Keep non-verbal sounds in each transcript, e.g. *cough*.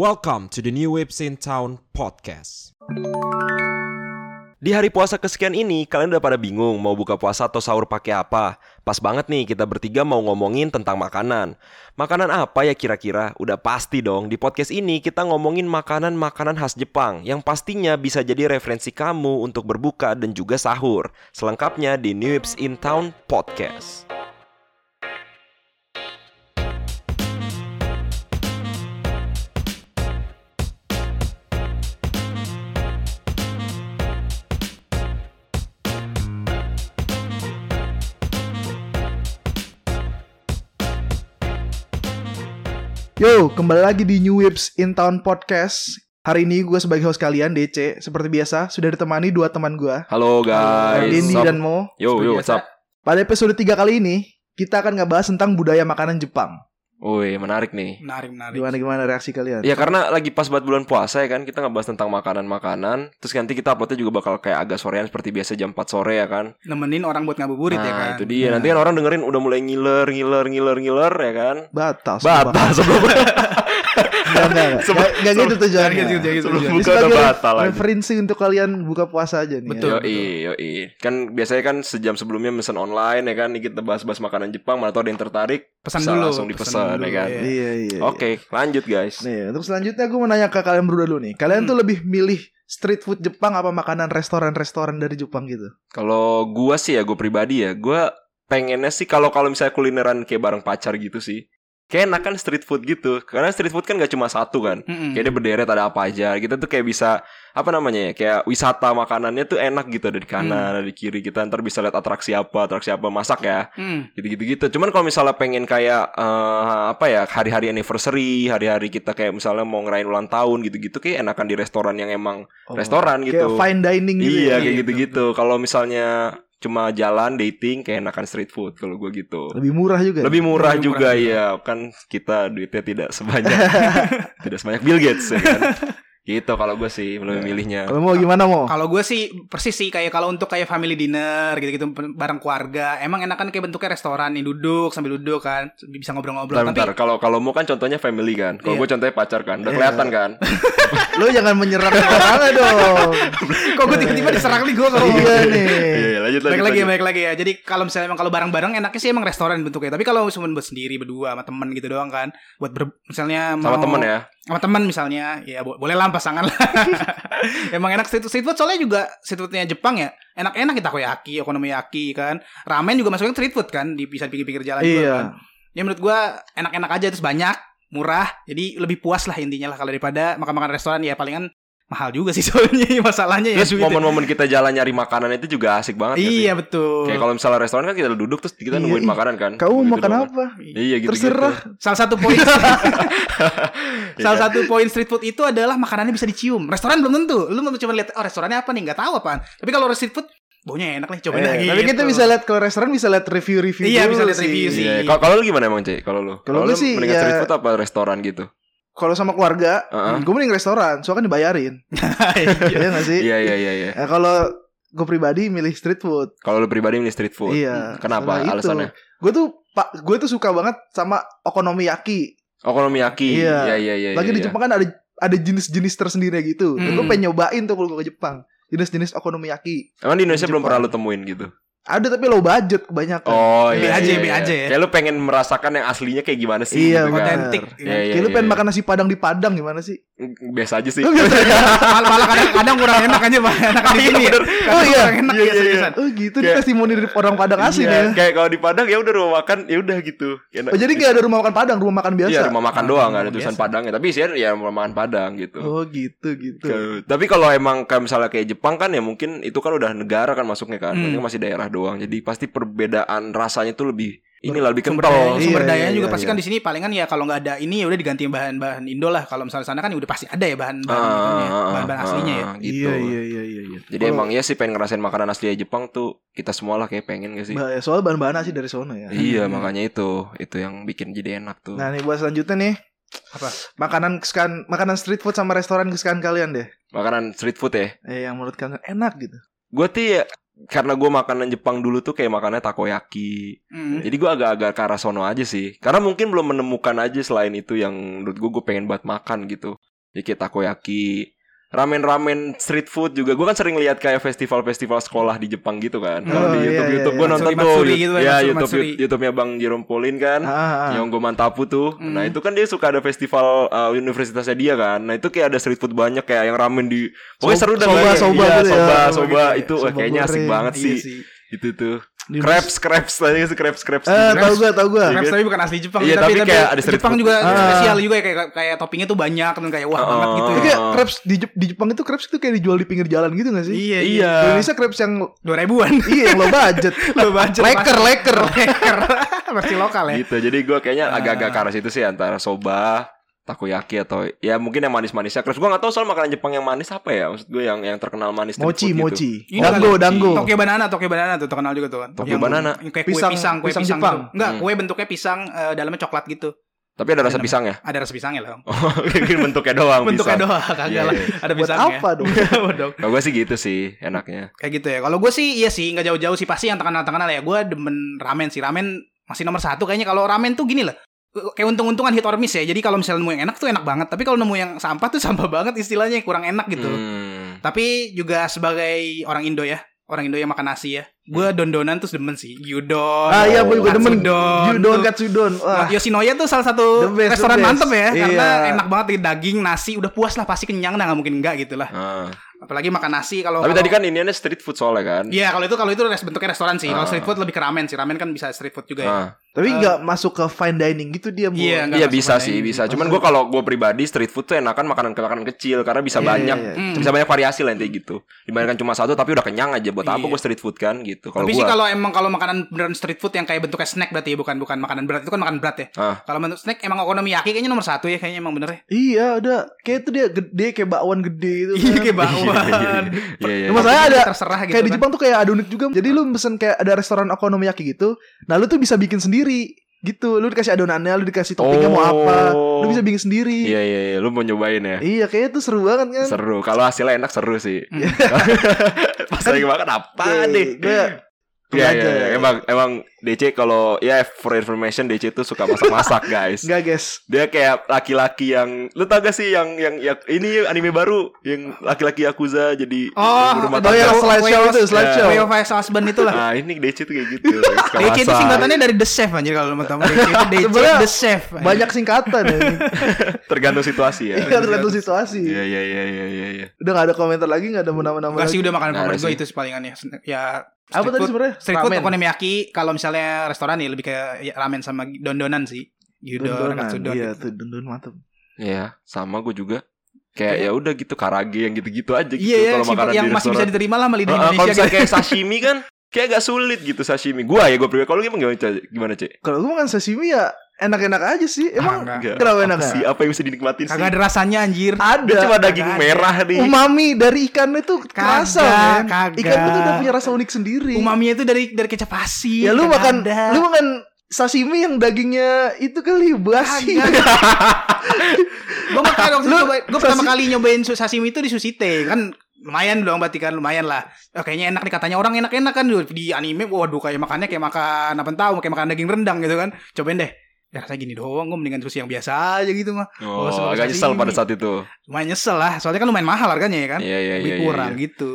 Welcome to the New Waves in Town podcast. Di hari puasa kesekian ini, kalian udah pada bingung mau buka puasa atau sahur pakai apa? Pas banget nih, kita bertiga mau ngomongin tentang makanan. Makanan apa ya kira-kira? Udah pasti dong, di podcast ini kita ngomongin makanan-makanan khas Jepang yang pastinya bisa jadi referensi kamu untuk berbuka dan juga sahur. Selengkapnya di New Waves in Town podcast. Yo, kembali lagi di New Waves in Town Podcast. Hari ini gue sebagai host kalian, DC. Seperti biasa, sudah ditemani dua teman gue, Halo guys. Dendi Sup? dan Mo. Yo yo, what's up? Pada episode 3 kali ini, kita akan ngebahas tentang budaya makanan Jepang. Woi, menarik nih. Menarik, menarik. Gimana-gimana reaksi kalian? Ya karena lagi pas buat bulan puasa ya kan Kita ngebahas tentang makanan-makanan Terus nanti kita uploadnya juga bakal kayak agak sorean Seperti biasa jam 4 sore ya kan Nemenin orang buat ngabuburit Nah ya kan. itu dia Nanti kan orang dengerin udah mulai ngiler Ngiler ngiler ngiler ya kan Batal. Batal sebelum Enggak, *laughs* enggak, enggak. Enggak, enggak gitu tujuannya. Enggak gitu, gitu Sebelum tujuannya. Buka udah batal aja referensi untuk kalian buka puasa aja nih. Betul. ya. Yoi, yoi Kan biasanya kan sejam sebelumnya mesen online ya kan Nih kita bahas-bahas makanan Jepang Mana tau ada yang tertarik Pesan bisa dulu, langsung pesan dipesan dulu, ya kan iya. Iya, iya. Oke lanjut guys Nih, untuk selanjutnya gue mau nanya ke kalian berdua dulu nih. Kalian Hmm. tuh lebih milih street food Jepang apa makanan restoran-restoran dari Jepang gitu? Kalau gua sih ya gue pribadi ya Gua pengennya sih kalau kalau misalnya kulineran kayak bareng pacar gitu sih Kayak enakan street food gitu. Karena street food kan gak cuma satu kan. Mm-mm. Kayak dia berderet ada apa aja. Kita tuh kayak bisa Apa namanya ya Kayak wisata makanannya tuh enak gitu. Ada di kanan Ada di kiri Kita. Ntar bisa lihat atraksi apa Atraksi apa Masak ya. Mm. Gitu-gitu gitu Cuman kalau misalnya pengen kayak eh, Apa ya Hari-hari anniversary Hari-hari kita kayak misalnya Mau ngerayain ulang tahun gitu-gitu Kayak enakan di restoran yang emang Oh, Restoran Kayak gitu. fine dining gitu Iya ya? kayak gitu-gitu. Kalau misalnya Cuma jalan dating Kayak enakan street food Kalau gue gitu Lebih murah juga. ya? lebih murah Lebih juga murah ya kan kita duitnya tidak sebanyak *laughs* tidak sebanyak Bill Gates ya kan *laughs* gitu kalau gue sih lebih milihnya Kalau mau gimana mau? Kalau gue sih persis sih kayak kalau untuk kayak family dinner gitu-gitu bareng keluarga, emang enakan kayak bentuknya restoran nih duduk sambil duduk kan bisa ngobrol-ngobrol. bentar, bentar. Tapi kalau kalau mau kan contohnya family kan kalau Iya. gue contohnya pacar kan udah Iya. kelihatan kan *laughs* Lu jangan menyerang orangnya dong. *laughs* kok gue tiba-tiba diserang nih gue kalau *laughs* iya nih. iya lanjut Baik lanjut, lagi, lanjut. baik lagi ya. Jadi kalau misalnya emang kalau bareng-bareng enaknya sih emang restoran bentuknya. Tapi kalau cuma buat sendiri berdua sama temen gitu doang kan, buat ber- misalnya sama mau- temen ya sama teman misalnya. Ya bo- boleh lah pasangan lah. *laughs* Emang enak street, street food soalnya juga street foodnya Jepang ya. Enak-enak kita takoyaki okonomiyaki kan. Ramen juga masuknya street food kan di bisa pinggir-pinggir jalan juga Iya. kan. Ya menurut gua enak-enak aja terus banyak murah. Jadi lebih puas lah intinya lah kalau daripada makan-makan restoran. Ya palingan mahal juga sih *laughs* soalnya masalahnya ya terus duitnya. momen-momen kita jalan nyari makanan itu juga asik banget gak iya betul kayak kalau misalnya restoran kan kita duduk terus kita Iya, nungguin ih. makanan kan Kamu Gitu makan doang. apa? iya gitu Terserah. salah satu poin *laughs* Iya. salah satu poin street food itu adalah makanannya bisa dicium restoran belum tentu lu mau cuma lihat oh restorannya apa nih nggak tahu apaan tapi kalau street food baunya enak nih cobain Eh, lagi Tapi kita bisa lihat kalau restoran bisa lihat review-review Iya, dulu bisa lihat sih. review sih. Iya, kalau kalau lu gimana emang Cek? Kalau lu? Kalau lu sih, mendingan ya- street food apa restoran gitu? Kalau sama keluarga, Heeh. gue mending restoran, soalnya kan dibayarin. *laughs* Iya gak sih? Iya iya iya iya. Nah, kalau gue pribadi milih street food. Kalau lu pribadi milih street food. Iya. Kenapa Soalnya itu. alasannya? Gue tuh pak, gue tuh suka banget sama okonomiyaki. Okonomiyaki. Iya. Iya iya iya. Lagi iya, di iya. Jepang kan ada ada jenis-jenis tersendiri gitu. Dan gue Hmm. pengen nyobain tuh kalau gue ke Jepang. Jenis-jenis okonomiyaki. Emang di Indonesia di belum pernah lu temuin gitu. Ada tapi low budget kebanyakan. Oh iya. aja, iya, iya. aja ya. Kayak lu pengen merasakan yang aslinya kayak gimana sih Iya, gitu kan. otentik Iya, iya, Kayak lu iya, pengen iya. makan nasi padang di Padang gimana sih? Biasa aja sih. Oh, gitu. malah, malah kadang-kadang kurang enak aja Pak. enakan di sini ya. Oh, iya. kurang enak Iya, ya iya, iya. Oh gitu Kayak- dia testimoni dari orang Padang asli Iya, ya. Kayak kalau di Padang ya udah rumah makan ya udah gitu. Enak. Oh jadi gak ada rumah makan Padang, rumah makan biasa. Iya rumah makan doang nggak ada tulisan biasa. Padangnya. Tapi isinya ya rumah makan Padang gitu. Oh gitu gitu. Tapi kalau emang kayak misalnya kayak Jepang kan ya mungkin itu kan udah negara kan masuknya kan. Hmm. Ini masih daerah doang. Jadi pasti perbedaan rasanya tuh lebih inilah lebih Sumber kental. daya, sumber Iya, dayanya iya, juga iya, pasti iya. kan di sini palingan ya kalau nggak ada ini ya udah diganti bahan-bahan Indo lah. Kalau misalnya sana kan ya udah pasti ada ya bahan-bahan Ah, itunya, ah, bahan-bahan ah, aslinya ya. ah, gitu. Iya iya iya iya. iya. Jadi emang ya sih pengen ngerasain makanan asli Jepang tuh kita semua lah kayak pengen gak sih? Bah- soal bahan-bahan asli dari sono ya. Iya Hmm. makanya itu itu yang bikin jadi enak tuh. Nah nih buat selanjutnya nih Apa? makanan kesukaan makanan street food sama restoran kesukaan kalian deh. Makanan street food ya. Eh yang menurut kalian enak gitu. Gue tuh ya karena gue makanan Jepang dulu tuh kayak makannya takoyaki. Hmm. Jadi gue agak-agak ke arah sono aja sih. Karena mungkin belum menemukan aja selain itu yang menurut gue gue pengen buat makan gitu. Ya kayak takoyaki, ramen-ramen street food juga. Gue kan sering lihat kayak festival-festival sekolah di Jepang gitu kan. Kalau Oh, di iya, YouTube iya, YouTube iya. gue nonton Matsuri, tuh. Gitu ya Matsuri, YouTube Matsuri. YouTube-nya Bang Jerome Pauline kan. Ah, ah. Yang gue mantapu tuh. Hmm. Nah, itu kan dia suka ada festival uh, universitasnya dia kan. Nah, itu kayak ada street food banyak kayak yang ramen di Pokoknya Sob- seru dan soba, soba gitu ya. soba, Soba soba ya. itu wah, Soba kayaknya asik banget Iya sih. sih. Itu tuh. Crepes, crepes tadi sih crepes, crepes. Eh, tahu gue, tahu gue. Crepes tapi bukan asli Jepang Iya, tapi kayak ada street Jepang food. juga Ah. spesial juga ya, kayak kayak toppingnya tuh banyak dan kayak wah Oh. banget gitu Itu ya. kayak Oh. crepes di, Jep- di Jepang itu crepes itu kayak dijual di pinggir jalan gitu gak sih? Iya, Iya. iya. Di Indonesia crepes yang Dua ribuan. iya yang low budget. *laughs* Low budget, Leker, leker. Leker. *laughs* Versi lokal ya. Gitu. Jadi gue kayaknya Ah. agak-agak ke arah situ sih antara soba, takoyaki atau ya mungkin yang manis-manisnya. Terus gue gak tahu soal makanan Jepang yang manis apa ya. Maksud gue yang yang terkenal manis Mochi, gitu. mochi. Ini Dango, dango. Tokyo banana, Tokyo banana tuh terkenal juga tuh kan. Tokyo Yang- banana. yang kayak kue Pisang- pisang, kue pisang pisang, Jepang. gitu. Enggak, Hmm. kue bentuknya pisang eh, dalamnya coklat gitu. Tapi ada rasa Ada pisang ya? Ada rasa pisangnya lah. Oh, *laughs* mungkin bentuknya doang Bentuknya pisang. doang, kagak Iya, lah. iya. Ada Buat pisangnya. apa dong? *laughs* Apa dong? Kalau gue sih gitu sih enaknya. Kayak gitu ya. Kalau gue sih iya sih nggak jauh-jauh sih pasti yang terkenal-terkenal ya. Gue demen ramen sih. Ramen masih nomor satu kayaknya. Kalau ramen tuh gini lah. Kayak untung-untungan hit or miss ya. Jadi kalau misalnya nemu yang enak tuh enak banget. Tapi kalau nemu yang sampah tuh *laughs* sampah banget istilahnya kurang enak gitu. Hmm. Tapi juga sebagai orang Indo ya. Orang Indo yang makan nasi ya. Gue dondonan tuh demen sih. Gyudon. Ah iya, gue juga demen. Katsudon. Gyudon, katsudon. Wah. Nah, Yoshinoya tuh salah satu The best, restoran the best. mantep ya karena Iya. enak banget daging nasi udah puas lah pasti kenyang nah nggak mungkin enggak gitu lah Ah. apalagi makan nasi kalau Tapi kalau- tadi kan ini street food soalnya kan. Iya kalau itu kalau itu res, bentuknya restoran sih. Kalau Ah. street food lebih ke ramen sih. Ramen kan bisa street food juga ya. Ah. Tapi nggak masuk ke fine dining gitu dia, Bu. Iya, Iya bisa sih bisa. Cuman gue kalau gue pribadi street food tuh enakan makanan makanan kecil karena bisa Iya, banyak, iya, iya. bisa banyak variasi lah intinya gitu. Dibandingkan cuma satu tapi udah kenyang aja. Buat apa Iya. gue street food kan gitu. Kalau Tapi gue sih kalau emang kalau makanan beneran street food yang kayak bentuknya snack berarti ya bukan bukan makanan berat itu kan makan berat ya. Ah. Kalau bentuk snack emang okonomiyaki kayaknya nomor satu ya kayaknya emang bener ya. Iya, udah kayak itu dia gede kayak bakwan gede gitu. Iya kan. kayak bakwan. *laughs* Iya iya. Cuma saya ada terserah gitu kayak di kan. Jepang tuh kayak ada unik juga. Jadi lu pesen kayak ada restoran okonomiyaki gitu. Nah, lu tuh bisa bikin sendiri gitu. Lu dikasih adonannya, lu dikasih toppingnya mau apa. Lu bisa bikin sendiri. Iya iya iya. Lu mau nyobain ya? Iya, kayaknya tuh seru banget kan. Seru. Kalau hasilnya enak seru sih. Hmm. *laughs* Pas lagi makan apa deh? Gue Iya iya. iya. Emang emang DC kalau ya for information DC tuh suka masak-masak *laughs* guys. Enggak, guys. Dia kayak laki-laki yang lu tau gak sih yang yang, yang ini anime baru yang laki-laki yakuza jadi Oh, yang berumah Oh, yang tangga. slideshow itu, slideshow. Way of Ice Husband itu lah. Nah ini DC tuh kayak gitu. DC itu singkatannya dari The Chef anjir kalau lu mau tahu. DC itu DC *laughs* The Chef. Banyak singkatan ya. ini. *laughs* tergantung situasi ya. Iya, tergantung situasi. Iya iya iya iya iya. iya. Udah gak ada komentar lagi, gak ada nama-nama lagi. sih udah ada favorit gue itu palingannya. Ya Apa street tadi food- sebenarnya? Street food Ramen. okonomiyaki kalau misalnya restoran ya lebih kayak ya, ramen sama dondonan sih. Gyudon, Dondonan. katsudon. Iya, gitu. tuh dondon mantep. Iya, sama gue juga. Kayak ya udah gitu karage yang gitu-gitu aja gitu Iya ya, kalau simpel makanan yang di masih bisa diterima lah sama lidah Heeh, kalau Indonesia misalnya gitu. kayak sashimi kan kayak agak sulit gitu sashimi. Gua ya gue pribadi. Kalau gimana Cek? gimana cek? Kalau gue makan sashimi ya enak-enak aja sih. Emang Ah, enggak. kenapa enak Apa sih apa yang bisa dinikmatin sih? Kagak ada rasanya anjir. Ada. Cuma daging Kagak ada. merah nih. Umami dari ikan itu terasa Kagak, men. kagak. Ikan itu udah punya rasa unik sendiri. Umaminya itu dari dari kecap asin. Ya lu kagak makan ada. lu makan sashimi yang dagingnya itu kali basi. Kagak. *laughs* gue makan waktu itu. Gue pertama kali nyobain sashimi itu di Sushite kan lumayan dong berarti kan lumayan lah. Oh, kayaknya enak nih katanya orang enak-enak kan di anime. Waduh kayak makannya kayak makan apa tahu kayak makan daging rendang gitu kan. Cobain deh. Ya rasanya gini doang, gue mendingan sushi yang biasa aja gitu mah. Oh, sama agak nyesel sashimi. pada saat itu. Lumayan nyesel lah, soalnya kan lumayan mahal harganya ya kan. Iya iya Lebih iya. iya, kurang iya. gitu.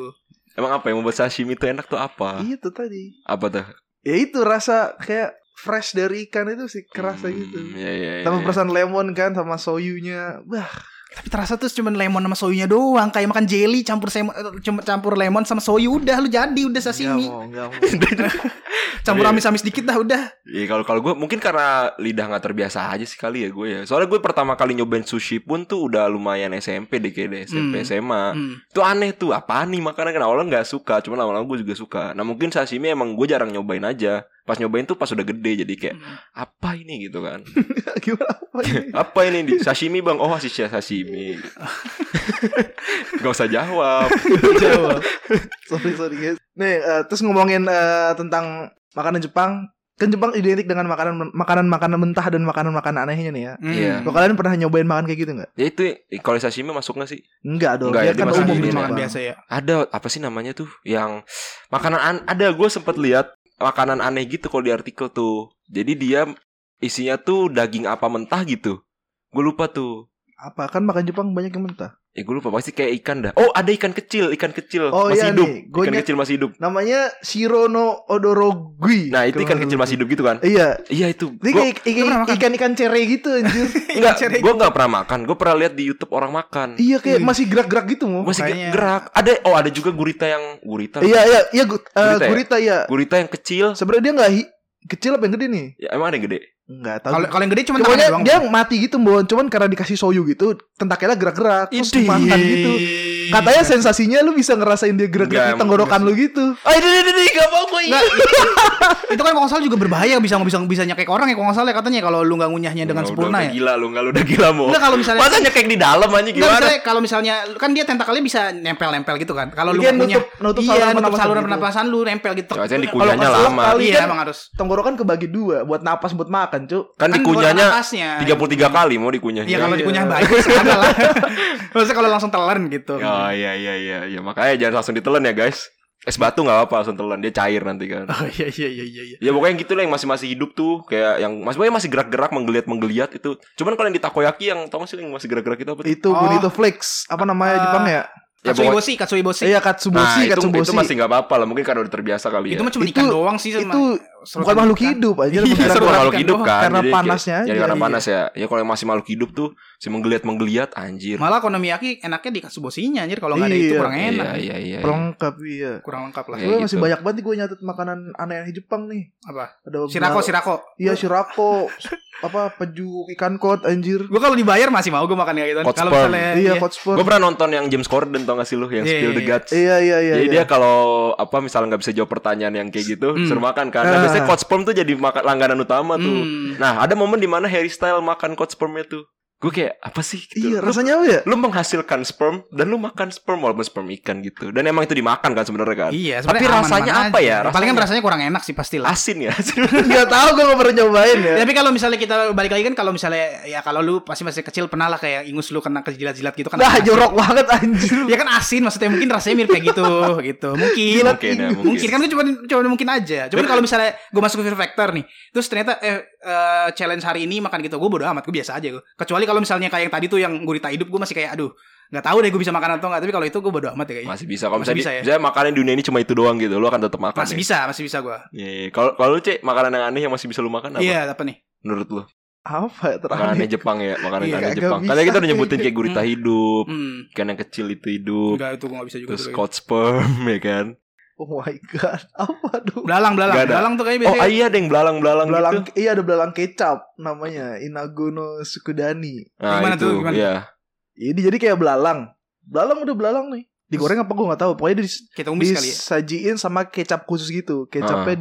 Emang apa yang membuat sashimi itu enak tuh apa? itu tadi. Apa tuh? Ya itu rasa kayak fresh dari ikan itu sih kerasa Hmm, gitu. Iya iya. iya, Tambah iya. perasaan lemon kan sama soyunya. Wah, Tapi terasa tuh cuma lemon sama soyunya doang, kayak makan jelly campur semo, campur lemon sama soyu udah lu jadi udah enggak sashimi. mau, enggak mau. *laughs* Campur Iya. amis-amis dikit dah udah. Iya kalau kalau gue mungkin karena lidah nggak terbiasa aja sih kali ya gue ya. Soalnya gue pertama kali nyobain sushi pun tuh udah lumayan SMP deh kayaknya SMP Hmm. SMA. Hmm. Itu aneh tuh apa nih makanan kan awalnya nggak suka, cuma lama-lama gue juga suka. Nah mungkin sashimi emang gue jarang nyobain aja. Pas nyobain tuh pas udah gede jadi kayak Hmm. apa ini gitu kan? *laughs* Gimana apa ini? *laughs* apa ini di sashimi bang? Oh sih sashimi. *laughs* Gak usah jawab. Jawab. sorry sorry guys. Nih eh, terus ngomongin eh, tentang makanan Jepang. Kan Jepang identik dengan makanan makanan makanan mentah dan makanan makanan anehnya nih ya. Hmm. Iya. Kalau kalian pernah nyobain makan kayak gitu nggak? Ya itu kalau sashimi masuk gak sih? Enggak dong. Enggak ya, kan masih umum di makan biasa ya. Ada apa sih namanya tuh yang makanan an- ada gue sempet lihat makanan aneh gitu kalau di artikel tuh. Jadi dia isinya tuh daging apa mentah gitu. Gue lupa tuh. Apa kan makan Jepang banyak yang mentah. Ya gue lupa pasti kayak ikan dah. Oh ada ikan kecil, ikan kecil Oh, masih iya hidup. nih, gua Ikan kecil masih hidup. Namanya Shirono Odorogui. Nah itu ikan kecil masih hidup gitu kan? Iya. Iya itu. Ini Gua, kayak ikan- ikan-ikan cere gitu anjir. *laughs* enggak, cere gue nggak pernah makan. Gue pernah lihat di YouTube orang makan. iya kayak Wih. masih gerak-gerak gitu mau. Masih Kayaknya- gerak. Ada oh ada juga gurita yang gurita. Iya iya iya gu- eh, Gurita ya? gurita ya. Gurita yang kecil. Sebenarnya dia nggak kecil apa yang gede nih? Ya emang ada yang gede. Enggak tahu. Kalau kalau yang gede cuma tangannya doang. dia mati gitu Bon, cuman karena dikasih soyu gitu, tentakelnya gerak-gerak terus dimakan gitu. Katanya sensasinya lu bisa ngerasain dia gerak-gerak di tenggorokan lu gitu. Oh ini ini ini gak mau gue Nggak, itu, itu kan kalau salah juga berbahaya bisa bisa bisa nyekek orang ya kalau salah ya katanya kalau lu nggak ngunyahnya dengan sempurna ya. Gila lu nggak lu udah gila mau. Enggak kalau misalnya Masa nyekek di dalam aja Enggak, gimana? misalnya kalau misalnya kan dia tentakelnya bisa nempel-nempel gitu kan. Kalau lu punya nutup- nutup iya, saluran nutup pernapasan saluran gitu. pernapasan lu nempel gitu. Kan dikunyahnya kalau lama. Iya kan- emang harus. Tenggorokan kebagi dua buat napas buat makan, Cuk. Kan Kan dikunyahnya buat napasnya. 33 kali mau dikunyahnya. Iya kalau Iya. dikunyah baik ada lah. *laughs* Maksudnya kalau langsung telan gitu. Oh iya iya iya iya makanya jangan langsung ditelan ya guys. Es batu nggak apa langsung telan dia cair nanti kan. Oh iya iya iya iya. iya. Ya pokoknya gitu lah yang masih masih hidup tuh kayak yang masih pokoknya masih gerak-gerak menggeliat menggeliat itu. Cuman kalau yang di takoyaki yang tau gak sih yang masih gerak-gerak itu apa tuh? Itu Oh. bonito flakes. Apa namanya Eh, Jepang ya? Ya, Katsui pokoknya- bosi, katsui bosi. Iya Nah katsuboshi, itu, katsuboshi. itu masih nggak apa-apa lah mungkin karena udah terbiasa kali ya. Itu mah cuma Itu- ikan doang sih sama. itu bukan makhluk hidup aja Iya, bukan makhluk- hidup kan Karena Jadi panasnya Jadi karena iya. panas ya Ya kalau yang masih makhluk hidup tuh Si menggeliat menggeliat anjir Malah konomiyaki enaknya di katsubosinya anjir kalau nggak ada itu Iya. kurang enak. Iya iya iya pelengkap iya. Kurang lengkap lah. Iya. Gue masih gitu. banyak banget gue nyatet makanan aneh di Jepang nih. Apa? Ada Sirako sirako. Iya shirako. apa peju ikan kot anjir. Gue kalau dibayar masih mau gue makan kayak gitu. Kalau misalnya Iya, iya. Gue pernah nonton yang James Corden tau gak sih lu Yang Iya, Spill iya, the iya. Guts Iya iya iya. Jadi iya. dia kalau apa misalnya nggak bisa jawab pertanyaan yang kayak gitu, Hmm. suruh makan kan. Nah, Ah. biasanya coach sperm tuh jadi makan langganan utama tuh. Hmm. Nah, ada momen di mana Harry Style makan coach spermnya tuh. Gue kayak apa sih gitu. Iya Lu- rasanya apa ya? lu menghasilkan sperm dan lu makan sperm walaupun sperm ikan gitu. Dan emang itu dimakan kan sebenarnya kan. Iya, Tapi sebenarnya rasanya aman-aman apa aja. ya? Paling kan Rasanya- rasanya kurang enak sih pastilah. Asin ya. *laughs* Gak tahu gue gak pernah nyobain ya. Tapi kalau misalnya kita balik lagi kan kalau misalnya ya kalau lu pasti masih kecil pernah lah kayak ingus lu kena kejilat-jilat gitu kan. Nah jorok banget anjir. Ya kan asin maksudnya mungkin rasanya mirip kayak gitu gitu. Mungkin. mungkin ya, mungkin. Mungkin kan cuma cuma mungkin aja. Cuman kalau misalnya gue masuk ke Fear Factor nih, terus ternyata eh, eh, challenge hari ini makan gitu, gue bodo amat, gue biasa aja gue. Kecuali kalau misalnya kayak yang tadi tuh yang gurita hidup, gue masih kayak aduh, nggak tahu deh gue bisa makan atau nggak. Tapi kalau itu gue bodo amat ya kayaknya. Masih bisa kalau Masih bisa di- ya? misalnya makanan di dunia ini cuma itu doang gitu, lu akan tetap makan. Masih ya? bisa, masih bisa gue. Iya, iya. Kalau kalau lu cek makanan yang aneh yang masih bisa lu makan apa? Iya, apa nih? Menurut lu? Apa ya Makanan aneh terakhir? Jepang ya, makanan Iya, aneh Jepang. bisa. Karena kita udah nyebutin kayak gurita Hmm. hidup, Hmm. ikan yang kecil itu hidup, Enggak itu gue gak bisa juga terus coach sperm *laughs* ya kan. Oh my god. *laughs* Apa tuh? Belalang, belalang. Ada. Belalang tuh kayaknya Oh biasanya. iya ada yang belalang-belalang Belalang, gitu. iya ada belalang kecap namanya Inagono Sukudani. Nah, Gimana itu, tuh, gimana? Iya. Ini jadi kayak belalang. Belalang udah belalang nih. Digoreng apa gue nggak tahu. Pokoknya dis- Kita umis kali ya. disajiin sama kecap khusus gitu. Kecapnya Ah.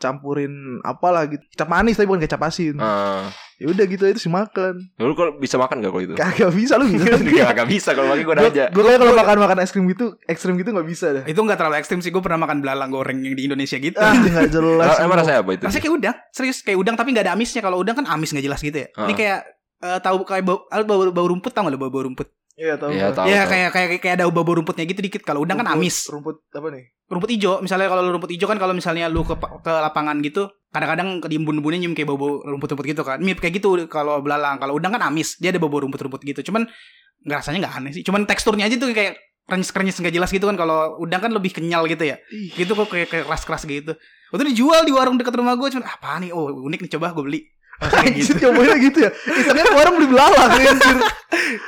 Dicampurin apalah gitu. Kecap manis tapi bukan kecap asin. Ah, Ya udah gitu itu sih makan. lu kalau bisa makan gak kalau itu? Kagak bisa lu bisa. *laughs* Gak, gak bisa kalau lagi gue udah aja. Gue kalau makan makan es krim gitu, ekstrim gitu nggak bisa dah. Itu gak terlalu ekstrim sih. Gue pernah makan belalang goreng yang di Indonesia gitu. Ah, nggak jelas. Emang rasanya apa itu? Rasanya kayak udang, serius kayak udang tapi nggak ada amisnya. Kalau udang kan amis nggak jelas gitu ya. Ini Ah. kayak eh, tahu kayak bau, ah, bau, bau rumput tau gak lo bau, bau rumput? Iya tahu. Iya, tahu. ya kayak kayak kayak ada bau, bau rumputnya gitu dikit. Kalau udang kan Rumput- amis. Rumput apa nih? Rumput hijau, misalnya kalau lu rumput hijau kan kalau misalnya lu ke ke lapangan gitu, kadang-kadang ke embun-embunnya nyium kayak bau-bau rumput-rumput gitu kan. Mirip kayak gitu kalau belalang. Kalau udang kan amis, dia ada bau-bau rumput-rumput gitu. Cuman nggak rasanya nggak aneh sih. Cuman teksturnya aja tuh kayak krenyes-krenyes nggak jelas gitu kan. Kalau udang kan lebih kenyal gitu ya. Gitu kok kayak kayak keras-keras gitu. Waktu dijual di warung dekat rumah gue cuman apa nih? Oh, unik nih coba gue beli. Anjir gitu. cobain gitu ya. Isengnya orang beli belalang anjir.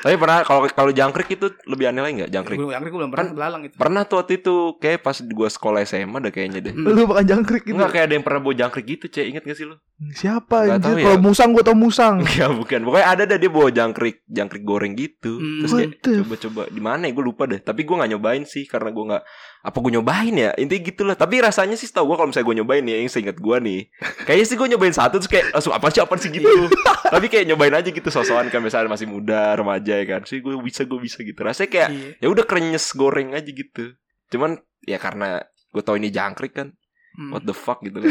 Tapi pernah kalau kalau jangkrik itu lebih aneh lagi nggak jangkrik? Gue yang gue belum pernah belalang itu. Pernah tuh waktu itu kayak pas gua sekolah SMA ada kayaknya deh. Hmm. Lu makan jangkrik gitu. Enggak kayak ada yang pernah bawa jangkrik gitu, Cek. Ingat gak sih lu? Siapa Nggak anjir? ya. Kalau musang gue tau musang. Enggak, bukan. Pokoknya ada dah dia bawa jangkrik, jangkrik goreng gitu. Hmm. Terus kayak coba-coba di mana ya gue lupa deh. Tapi gue nggak nyobain sih karena gue nggak apa gue nyobain ya. Intinya gitu lah. Tapi rasanya sih tau gue kalau misalnya gue nyobain ya yang seingat gue nih. *laughs* Kayaknya sih gue nyobain satu terus kayak langsung apa sih apa sih gitu. *laughs* Tapi kayak nyobain aja gitu sosokan kan misalnya masih muda, remaja ya kan. Sih gue bisa gue bisa gitu. Rasanya kayak Iya. ya udah krenyes goreng aja gitu. Cuman ya karena gue tau ini jangkrik kan. Hmm. What the fuck gitu kan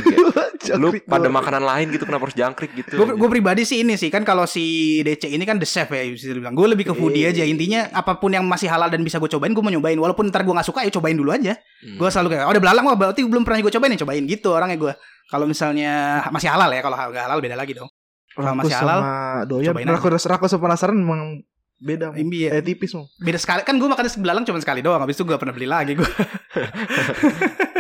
kayak *laughs* lu pada makanan lain gitu kenapa harus jangkrik gitu Gue gue pribadi sih ini sih kan kalau si DC ini kan the chef ya bisa dibilang. Gue lebih ke foodie Iya. aja. Intinya apa pun yang masih halal dan bisa gue cobain gue mau nyobain. Walaupun ntar gue nggak suka ya cobain dulu aja. Hmm. Gue selalu kayak oh ada belalang wah berarti belum pernah gue cobain ya cobain gitu orangnya gue. Kalau misalnya masih halal ya kalau nggak halal beda lagi dong. Kalau masih halal, sama doyan cobain Rako sama penasaran memang Beda. Mo. Imbi ya. Eh tipis mau. Beda sekali kan gue makan nasi belalang cuma sekali doang habis itu gue pernah beli lagi gue. *laughs*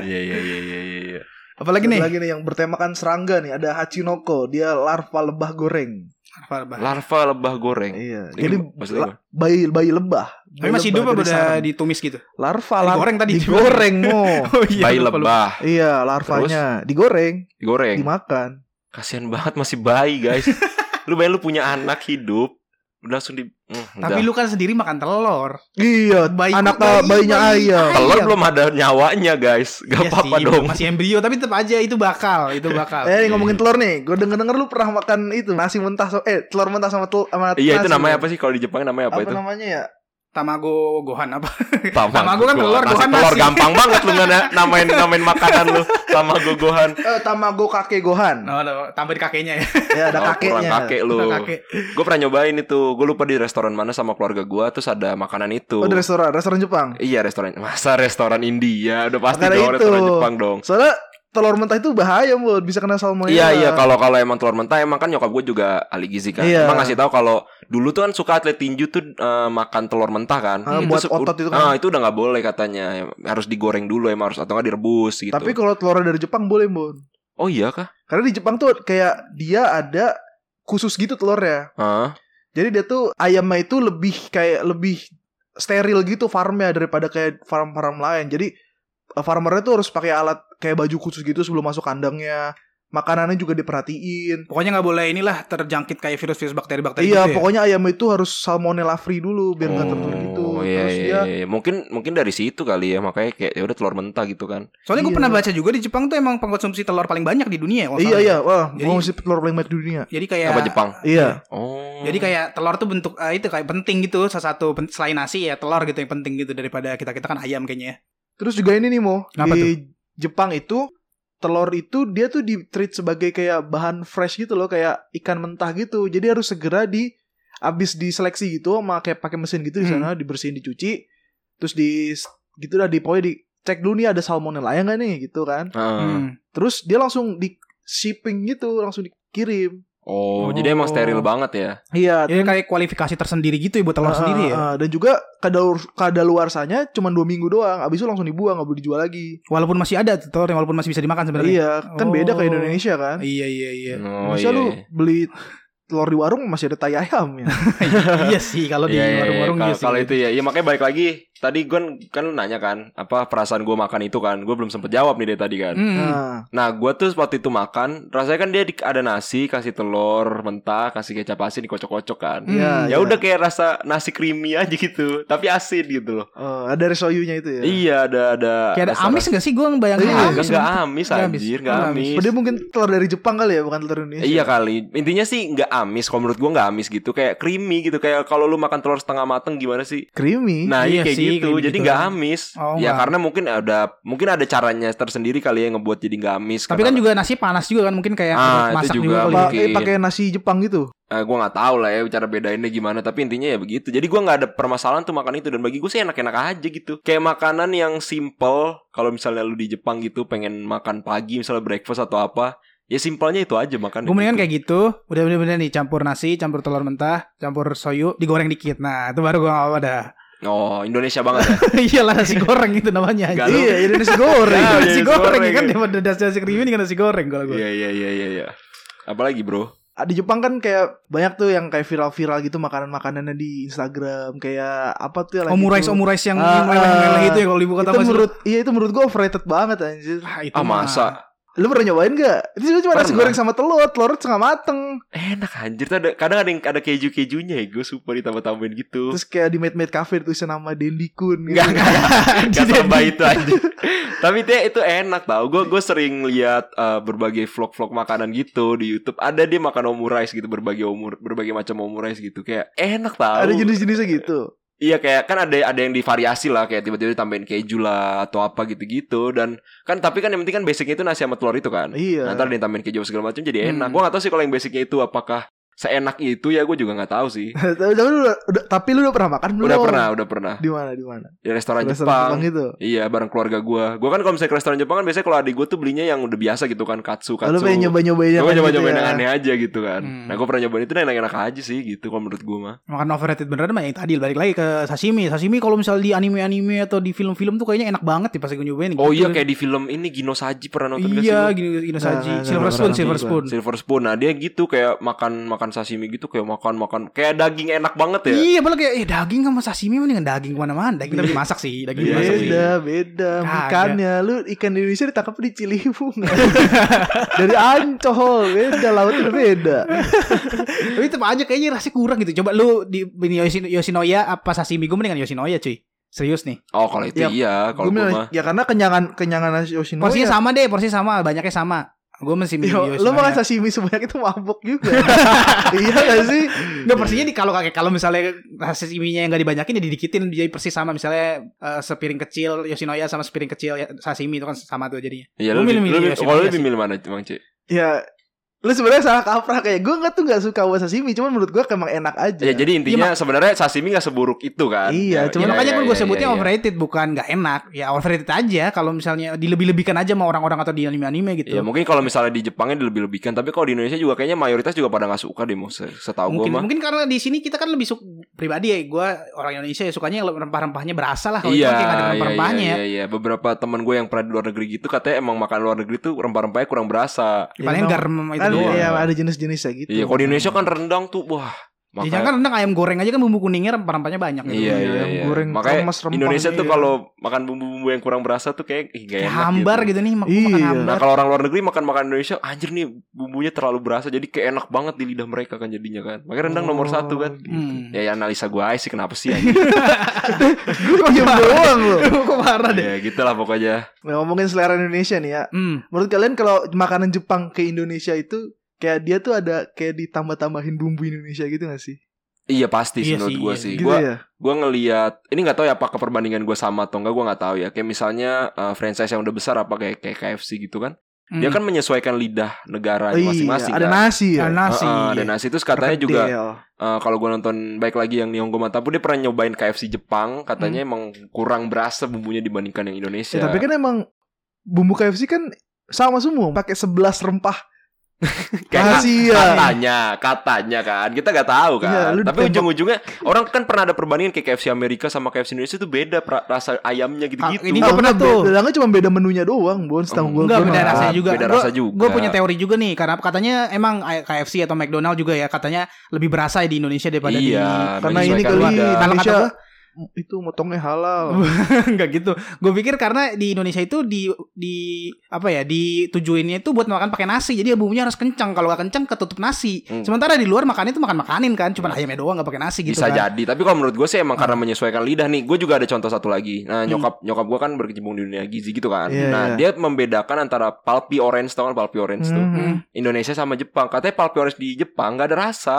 Iya iya iya iya iya. Apalagi nih? Lagi nih yang bertemakan serangga nih. Ada Hachinoko. Dia larva lebah goreng. Apa, apa? Larva lebah goreng. Iya. Ini Jadi la- bayi bayi lebah. Tapi Bayi masih hidup lebah apa udah ditumis gitu? larva Ah, lar- digoreng tadi. Digoreng mo. *laughs* Oh iya. Bayi lupa, lupa. lebah iya, larvanya digoreng, digoreng. dimakan. Kasihan banget masih bayi guys. *laughs* lu bayangin lu punya anak hidup langsung di mm, Tapi udah. lu kan sendiri makan telur. Iya, Bayi- anak bayi- bayinya bayi- ayam. telur Ayam. belum ada nyawanya guys gak Iya apa-apa sih, dong Masih embrio tapi tetap aja itu bakal, itu bakal. Eh ngomongin telur nih, gue denger denger lu pernah makan itu nasi mentah, so- eh telur mentah sama tel sama iya itu nasi, namanya Bro. apa sih kalau di Jepang namanya apa, Apa, itu namanya ya? Tamago gohan apa? Tamago *laughs* Tamago kan telur, nasi gohan telur nasi. gampang banget lu namain namain makanan lu tamago gohan Eh tamago kakek gohan. No, no, tambah di kakeknya ya. Ya ada Oh, kurang kakeknya. kakek lu Kakek. gue pernah nyobain itu gue lupa di restoran mana sama keluarga gue terus ada makanan itu Oh di restoran, restoran Jepang. iya restoran masa restoran India udah pasti dong itu. restoran Jepang dong Soalnya telur mentah itu bahaya, Bud. Bisa kena salmonella. Iya iya kalau kalau emang telur mentah emang kan nyokap gue juga ahli gizi kan. Iya. Emang ngasih tahu kalau dulu tuh kan suka atlet tinju tuh eh, makan telur mentah kan. Ah, buat se- otot itu kan. Ah, itu udah nggak boleh katanya. Harus digoreng dulu emang harus atau nggak direbus gitu. Tapi kalau telurnya dari Jepang boleh, Bud. oh iya kah? Karena di Jepang tuh kayak dia ada khusus gitu telurnya. Hah? Jadi dia tuh ayamnya itu lebih kayak lebih steril gitu farmnya daripada kayak farm-farm lain. Jadi farmernya tuh harus pakai alat kayak baju khusus gitu sebelum masuk kandangnya. Makanannya juga diperhatiin. Pokoknya nggak boleh inilah terjangkit kayak virus-virus bakteri-bakteri iya, gitu ya. pokoknya ayam itu harus salmonella free dulu biar nggak tertular gitu. Oh iya, Terus iya, dia iya. Mungkin mungkin dari situ kali ya makanya kayak ya udah telur mentah gitu kan. Soalnya gue Iya. pernah baca juga di Jepang tuh emang pengkonsumsi telur paling banyak di dunia. kalau Iya salah. iya, wah, Jadi- mau si telur paling banyak di dunia. Jadi kayak Apa Jepang? Iya. Oh. Jadi kayak telur tuh bentuk eh, itu kayak penting gitu salah satu selain nasi ya telur gitu yang penting gitu daripada kita kita kan ayam kayaknya. Terus juga ini nih Mo, Kenapa di Jepang itu telur itu dia tuh di treat sebagai kayak bahan fresh gitu loh, kayak ikan mentah gitu. Jadi harus segera di abis diseleksi gitu sama kayak pakai mesin gitu di Hmm. sana dibersihin dicuci terus di gitu dah di pokoknya dicek dulu nih ada salmonella ya nggak nih gitu kan. Heeh. Hmm. Terus dia langsung di shipping gitu, langsung dikirim. Oh, jadi emang steril banget ya. Iya, Jadi kayak kualifikasi tersendiri gitu ya buat telur Ah, sendiri ya. ah, dan juga kadar kadaluarsanya cuma dua minggu doang. Abis itu langsung dibuang, nggak boleh dijual lagi. Walaupun masih ada telur yang walaupun masih bisa dimakan sebenarnya. Iya, kan beda kayak Oh. Indonesia kan. Iya iya iya. Oh, Bisa iya, lu iya. beli telur di warung masih ada tai ayam ya. *laughs* iya sih kalau di Iya, iya, iya. warung-warung Kalau- iya sih. Kalau itu ya, ya makanya balik lagi. Tadi gue kan lu nanya kan, apa perasaan gue makan itu kan? Gue belum sempet jawab nih dari tadi kan. Hmm. Nah, Nah, gue tuh waktu itu makan, rasanya kan dia di- ada nasi, kasih telur mentah, kasih kecap asin, dikocok-kocok kan. Hmm. ya, Ya udah kayak rasa nasi creamy aja gitu, tapi asin gitu loh. Oh, ada resoyunya itu ya. Iya, ada ada. Kayak ada amis gak sih gue ngebayangin Iya, Enggak, amis. enggak amis Nggak amis. anjir, enggak Nggak amis. amis. Oh, dia mungkin telur dari Jepang kali ya, bukan telur Indonesia. Iya kali. Intinya sih nggak amis. Kalau menurut gua nggak amis gitu. Kayak creamy gitu. Kayak kalau lu makan telur setengah mateng gimana sih? Creamy. Nah, Iya iya kayak sih, gitu. kayak Jadi gitu. nggak amis. Oh, ya nggak. karena mungkin ada mungkin ada caranya tersendiri kali ya ngebuat jadi nggak amis. Tapi Karena- kan juga nasi panas juga kan mungkin kayak Ah, itu masak juga juga mungkin. eh, pakai nasi Jepang gitu. Eh, gua nggak tahu lah ya cara bedainnya gimana. Tapi intinya ya begitu. Jadi gua nggak ada permasalahan tuh makan itu. Dan bagi gue sih enak-enak aja gitu. Kayak makanan yang simple. Kalau misalnya lu di Jepang gitu pengen makan pagi misalnya breakfast atau apa. Ya simpelnya itu aja makan. Gue mendingan kayak gitu, udah bener-bener nih campur nasi, campur telur mentah, campur soyu, digoreng dikit. Nah, itu baru gue gak apa dah. Oh Indonesia banget ya. *laughs* Iyalah nasi goreng itu namanya. Iya, ini nasi goreng. Ah, nasi iya, goreng, goreng, ya kan ya. daripada nasi nasi creamy dengan nasi goreng kalau gue. Iya iya iya iya. iya. Apalagi bro? Ah, Di Jepang kan kayak banyak tuh yang kayak viral-viral gitu makanan-makanannya di Instagram kayak apa tuh yang lagi Omurice tuh. omurice yang Ah, meleleh-meleleh ah. itu ya kalau dibuka itu menurut iya itu menurut gue overrated banget anjir. ah, itu Ah mah. masa? Lu pernah nyobain gak? Itu cuma nasi Pernah. goreng sama telur, telur setengah mateng. Enak anjir tuh ada kadang ada yang ada keju-kejunya ya gue super ditambah-tambahin gitu. Terus kayak di Made Made Cafe tulisan nama Dendi Kun gitu. Enggak enggak enggak *laughs* serba itu anjir. *laughs* Tapi dia itu enak tau. Gue gue sering lihat eh, berbagai vlog-vlog makanan gitu di YouTube. Ada dia makan omurice gitu berbagai omur berbagai macam omurice gitu. Kayak enak tau. Ada jenis-jenisnya gitu. Iya kayak kan ada ada yang divariasi lah kayak tiba-tiba ditambahin keju lah atau apa gitu-gitu dan kan tapi kan yang penting kan basicnya itu nasi sama telur itu kan. Iya. Nah, ntar ditambahin keju segala macam jadi enak. Hmm. Gua gak tahu sih kalau yang basicnya itu apakah seenak itu ya gue juga nggak tahu sih. tapi, *laughs* tapi lu udah, udah- tapi lu udah pernah makan belum? Udah pernah, udah pernah. Di mana di mana? Di restoran, Restoran Jepang. itu. Iya, bareng keluarga gue. Gue kan kalau misalnya ke restoran Jepang kan biasanya kalau adik gue tuh belinya yang udah biasa gitu kan, katsu, katsu. Lu pengen nyoba-nyobain yang Gue kayak nyoba gitu nyobain ya? yang aneh aja gitu kan. Hmm. Nah gue pernah nyobain itu dan enak-enak aja sih gitu kalau menurut gue mah. Makan overrated beneran mah yang tadi balik lagi ke sashimi. Sashimi kalau misalnya di anime-anime atau di film-film tuh kayaknya enak banget nih pas gue nyobain. Oh gitu. iya kayak di film ini Gino Saji pernah nonton sih Iya, gini gini Nah, saji. nah, Silver nah, spoon, nah, silver nah, spoon. Silver spoon. Nah dia gitu kayak makan makan sashimi gitu kayak makan makan kayak daging enak banget ya. Iya, malah kayak eh daging sama sashimi mendingan daging ke mana-mana. Daging tapi dimasak sih, daging Iya, dimasak sih. Beda, beda. Ikannya lu ikan Indonesia ditangkap di Ciliwung. *laughs* Dari Ancol, beda lautnya udah beda. *laughs* Tapi tetap aja kayaknya rasanya kurang gitu. Coba lu di Yoshinoya apa sashimi gue mendingan Yoshinoya cuy. Serius nih. Oh kalau itu Ya, iya kalau Gua gue mah. ya karena kenyangan kenyangan Yoshinoya. Porsinya sama deh, porsinya sama, banyaknya sama. Gue masih milih Yo, lu makan sashimi sebanyak itu mabuk juga. *laughs* iya gak sih? Enggak porsinya di kalau kayak kalau misalnya sashiminya yang enggak dibanyakin ya didikitin jadi persis sama misalnya eh, sepiring kecil Yoshinoya sama sepiring kecil ya, sashimi itu kan sama tuh jadinya. Iya lu, milih-milih lu, Yoshinoya kalau lu sih. lebih milih mana Bang Ci? Ya lu sebenarnya salah kaprah kayak gue nggak tuh nggak suka buat sashimi cuman menurut gue emang enak aja Ya jadi intinya sebenarnya sashimi gak seburuk itu kan. Iya, Ya, cuman Ya, makanya kan gue iya, sebutnya iya, iya. overrated bukan nggak enak. Ya overrated aja kalau misalnya dilebih-lebihkan aja sama orang-orang atau di anime-anime gitu. Ya mungkin kalau misalnya di Jepangnya dilebih-lebihkan Tapi kalau di Indonesia juga kayaknya mayoritas juga pada gak suka deh mau se- Setahu gue mungkin mah mungkin karena di sini kita kan lebih suka pribadi ya gue orang Indonesia ya sukanya yang rempah-rempahnya berasa lah kalau Iya, itu kayak nggak ada iya, rempah-rempahnya iya, iya, iya. Beberapa teman gue yang pernah di luar negeri gitu katanya emang makan luar negeri tuh rempah-rempahnya kurang berasa. Ya, paling emang- garam itu kan doang ya ada jenis-jenisnya gitu Iya, kalau di Indonesia kan rendang tuh wah. Ya, Makanya, jangan kan rendang ayam goreng aja kan bumbu kuningnya rempah-rempahnya banyak gitu. Iya, Iya, iya, yang iya. goreng Makanya kremes rempah Indonesia tuh iya. kalau makan bumbu-bumbu yang kurang berasa tuh kayak ih, gak enak hambar gitu. gitu, nih mak- Iya. makan Nah hambar. kalau orang luar negeri makan makan Indonesia Anjir nih bumbunya terlalu berasa Jadi kayak enak banget di lidah mereka kan jadinya kan Makanya rendang nomor Oh, satu kan Hmm. Ya, ya analisa gue aja sih kenapa sih *laughs* gue diem doang loh *laughs* Kok parah deh. Ya gitu lah pokoknya nah, ngomongin selera Indonesia nih ya Hmm. menurut kalian kalau makanan Jepang ke Indonesia itu kayak dia tuh ada kayak ditambah-tambahin bumbu Indonesia gitu gak sih? Iya pasti sih Iya menurut sih, gue iya sih. Gitu Gue ya? gue ngelihat Ini gak tahu ya apakah perbandingan gue sama atau enggak Gue gak tahu ya. Kayak misalnya eh, franchise yang udah besar Apa kayak, kayak KFC gitu kan? Dia Hmm. kan menyesuaikan lidah negara Oh, iya, masing-masing ada kan? nasi ya? Ada nasi. Ada nasi. Terus katanya juga. Eh, kalau gue nonton baik lagi yang Nihongo Matapu dia pernah nyobain KFC Jepang. Katanya emang kurang berasa bumbunya dibandingkan yang Indonesia. Ya, tapi kan emang bumbu KFC kan sama semua pakai 11 rempah rahasia. katanya, katanya kan kita nggak tahu kan. Iya, lu tapi ditembak- ujung-ujungnya orang kan pernah ada perbandingan kayak KFC Amerika sama KFC Indonesia itu beda pra- rasa ayamnya gitu-gitu. Ah, ini Ah, gua pernah tuh. bedanya cuma beda menunya doang, Bon. Setahu gue. Enggak beda rasanya juga. beda Gua- rasa juga. Gue punya teori juga nih karena katanya emang KFC atau McDonald juga ya katanya lebih berasa di Indonesia daripada di iya, Karena ini menyesuaikan kali. Kalau kata itu motongnya halal. *laughs* Enggak gitu. Gue pikir karena di Indonesia itu di di apa ya ditujuinnya itu buat makan pakai nasi. Jadi bumbunya harus kencang. Kalau gak kencang ketutup nasi. Hmm. Sementara di luar makan itu makan makanin kan, cuma ayamnya doang gak pakai nasi gitu bisa kan. jadi tapi kalau menurut gue sih emang Ah. karena menyesuaikan lidah nih gue juga ada contoh satu lagi nah Hmm. nyokap nyokap gue kan berkecimpung di dunia gizi gitu kan Iya, nah iya. dia membedakan antara pulpy orange tau kan pulpy orange tuh Hmm. Hmm. Indonesia sama Jepang katanya pulpy orange di Jepang gak ada rasa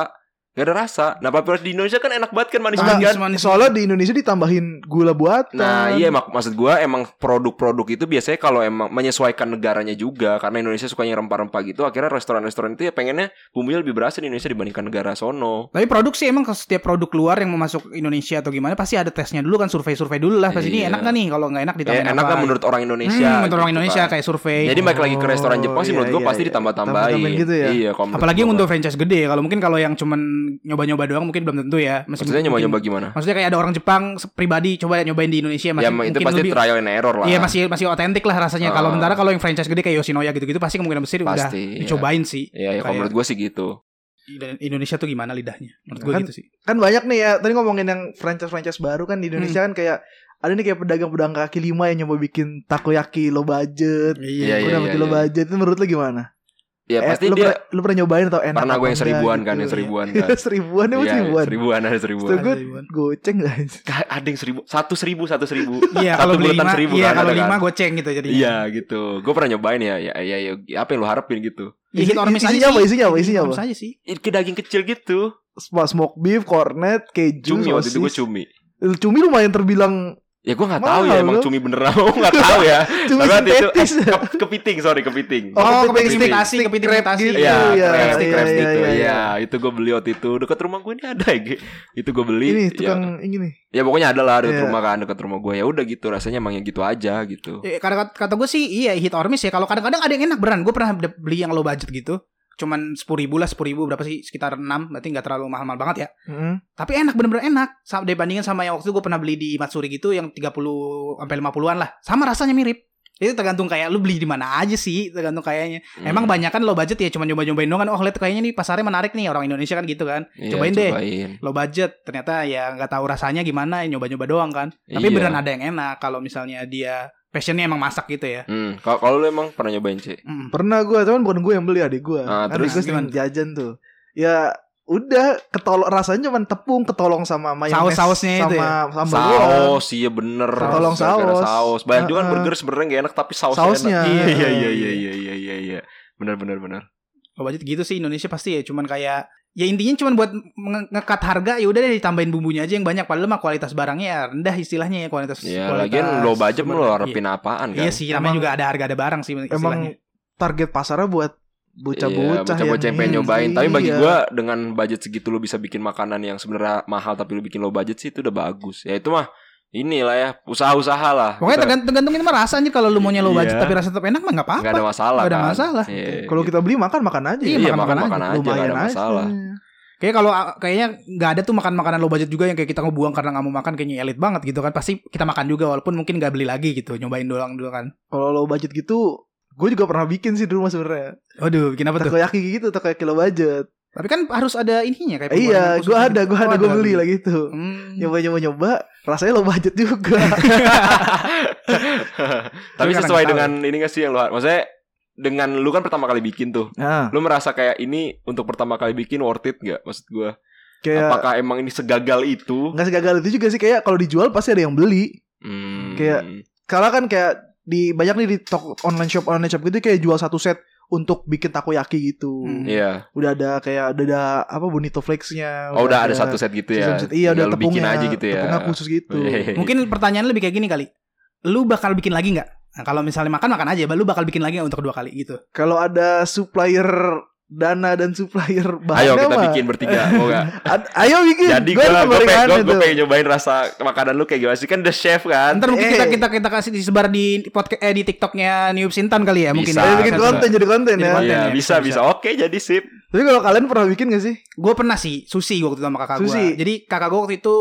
gak ada rasa nah orange di Indonesia kan enak banget kan manis Enggak, banget kan manis. soalnya di Indonesia ditambahin gula buatan. Nah iya mak maksud gue emang produk-produk itu biasanya kalau emang menyesuaikan negaranya juga karena Indonesia sukanya rempah-rempah gitu akhirnya restoran-restoran itu ya pengennya bumbunya lebih berasa di Indonesia dibandingkan negara sono. Tapi produk sih emang setiap produk luar yang mau masuk Indonesia atau gimana pasti ada tesnya dulu kan survei-survei dulu lah. Pas ini Iya. enak gak nih kalau nggak enak Eh, ditambahin enak apa? kan menurut orang Indonesia. Hmm, menurut orang gitu Indonesia kan. kayak survei. Jadi balik lagi ke restoran Oh, Jepang sih menurut iya, gue iya, pasti iya. ditambah-tambahin. Tambah-tambahin gitu ya? Iya, kalau Apalagi gua. untuk franchise gede. Kalau mungkin kalau yang cuman nyoba-nyoba doang mungkin belum tentu ya. Masih Maksudnya nyoba-nyoba gimana? Maksudnya kayak ada orang Jepang pribadi coba nyobain di Indonesia masih Ya itu mungkin pasti lebih trial and error lah. Iya masih masih otentik lah rasanya. Kalau Ah. sementara kalau yang franchise gede kayak Yoshinoya gitu-gitu pasti kemungkinan besar udah Pasti, iya. dicobain sih. Iya, ya, kalau menurut gue sih gitu. Dan Indonesia tuh gimana lidahnya? Menurut gue Kan- gitu sih. Kan banyak nih ya. Tadi ngomongin yang franchise-franchise baru kan di Indonesia kan kayak ada nih kayak pedagang-pedagang kaki lima yang nyoba bikin takoyaki low budget. Iya, iya, Udah iya, low iya. budget itu menurut lu gimana? Ya Eh, pasti lu dia pernah, lu pernah nyobain atau enak pernah gue yang seribuan gitu. kan, yang seribuan Iya, *laughs* kan. seribuan emang Iya, seribuan. seribuan ada seribuan. Setahu gue Seribuan. goceng gak *laughs* Ka- Ada yang seribu, satu seribu, satu seribu. Iya Satu kalau beli bulatan lima, seribu iya kan kalau lima kan? goceng gitu jadi. Iya gitu. Gue pernah nyobain ya, ya, ya, ya, apa yang lu harapin gitu. Ya, hit or miss aja isinya apa? Isinya apa? Isinya apa? aja sih. Daging kecil gitu. Sm- Smoke beef, cornet, keju, Cumi waktu itu gue cumi. Cumi lumayan terbilang Ya gue nggak tahu ya emang cumi beneran gue nggak tahu ya. *laughs* Cumi Tapi itu eh, ke- kepiting sorry kepiting. Oh, Oh, kepiting kepiting stick kepiting gitu. Iya, Iya, crab stick, iya, stick iya, iya, Iya, itu gue beli waktu itu. Dekat rumah gue ini ada ya. Itu gue beli. Ini ya, tukang ini nih. ya pokoknya ada lah dekat Iya. rumah kan, dekat rumah gue. Ya udah gitu rasanya emang yang gitu aja gitu. Eh, kata kata gue sih iya hit or miss ya. Kalau kadang-kadang ada yang enak beneran. Gue pernah beli yang low budget gitu. Cuman sepuluh ribu lah, sepuluh ribu berapa sih? Sekitar 6 Berarti nggak terlalu mahal-mahal banget ya. Mm. Tapi enak bener-bener enak. Sama dibandingin sama yang waktu itu gue pernah beli di Matsuri gitu yang 30 sampai 50-an lah. Sama rasanya mirip. Itu tergantung kayak lu beli di mana aja sih, tergantung kayaknya. Hmm. Emang banyak kan low budget ya cuma nyoba-nyobain doang kan. Oh, lihat kayaknya nih pasarnya menarik nih orang Indonesia kan gitu kan. Iya, cobain deh. Cobain. Low budget ternyata ya nggak tahu rasanya gimana, nyoba-nyoba doang kan. Tapi Iya. beneran ada yang enak kalau misalnya dia passionnya emang masak gitu ya. Hmm, kalau kalau lu emang pernah nyobain sih? Mm. Pernah gue, cuman bukan gue yang beli adik gue. Ah, adik terus gue sering gimana? jajan tuh. Ya udah ketolong rasanya cuman tepung ketolong sama mayones Saus-sausnya itu sama ya? sambal doang. Saus, iya bener. Tolong Gara-gara saus. saus. Banyak juga kan Heeh. burger sebenarnya gak enak tapi sausnya, Sausnya. enak. Iya, iya, Iya. iya, iya, iya, iya. Bener, bener, bener. Budget gitu sih Indonesia pasti ya cuman kayak ya intinya cuman buat nge- ngekat harga ya udah deh ditambahin bumbunya aja yang banyak padahal mah kualitas barangnya ya rendah istilahnya ya kualitas Ya, kualitas lagian low budget lu sumber- harapin apaan iya. kan? iya sih namanya Emang- juga ada harga ada barang sih istilahnya Emang target pasarnya buat Iya, bocah-bocah bocah-bocah yang pengen nyobain. Tapi bagi Iya. gua dengan budget segitu lu bisa bikin makanan yang sebenarnya mahal tapi lu bikin low budget sih itu udah bagus. Ya itu mah inilah ya usaha-usaha lah. pokoknya Kita tergantung, tergantung ini mah rasa anjir kalau lu maunya low budget Iya. tapi rasa tetap enak mah nggak apa-apa nggak ada masalah. Nggak ada kan? masalah. Iya, Kalau kita beli makan makan aja. Iya, iya, makan- makan makan makan aja, Lumayan ada aja. masalah. Kayak kalau ah, kayaknya nggak ada tuh makan makanan low budget juga yang kayak kita ngebuang karena nggak mau makan kayaknya elit banget gitu kan pasti kita makan juga walaupun mungkin nggak beli lagi gitu nyobain doang dulu kan. Kalau low budget gitu, gue juga pernah bikin sih di rumah sebenarnya. Waduh, bikin apa tuh? Takoyaki gitu, takoyaki low budget. Tapi kan harus ada ininya kayak iya, gue khusus ada, gitu. gue Oh, ada, gue beli beli. lagi itu. Hmm. Nyoba nyoba nyoba, rasanya low budget juga. *laughs* *laughs* Tapi sesuai tahu dengan ini gak sih yang lu maksudnya dengan lu kan pertama kali bikin tuh. nah, Lu merasa kayak ini untuk pertama kali bikin worth it gak? Maksud gua kayak Apakah emang ini segagal itu? nggak segagal itu juga sih kayak kalau dijual pasti ada yang beli. Hmm. Kayak- Karena kan kayak di banyak nih di toko online shop online shop gitu kayak jual satu set untuk bikin takoyaki gitu. Hmm. Iya. Udah ada kayak udah ada apa bonito flakes-nya. Oh, udah ada satu set gitu ya. set- Iya, udah lu bikin tepungnya, aja gitu ya. Tepungnya khusus gitu. Iya. Mungkin pertanyaan lebih kayak gini kali. Lu bakal bikin lagi nggak? Nah, kalau misalnya makan makan aja, lu bakal bikin lagi untuk kedua kali gitu. Kalau ada supplier dana dan supplier bahan Ayo kita bikin bertiga, *laughs* mau gak? ayo bikin. Jadi Gua gue gue pengen, gorengan gua- gua itu. pengen nyobain rasa makanan lu kayak gimana sih kan the chef kan. Ntar mungkin Eh. kita kita kita kasih disebar di podcast eh di TikToknya Niup Sintan kali ya mungkin. Bisa. Ayo ya. bikin bisa. konten jadi konten Jadi ya. konten. Iya ya, bisa bisa, bisa. Oke jadi sip. Tapi kalau kalian pernah bikin gak sih? Gue pernah sih sushi waktu itu sama kakak gue. Sushi. Jadi kakak gue waktu itu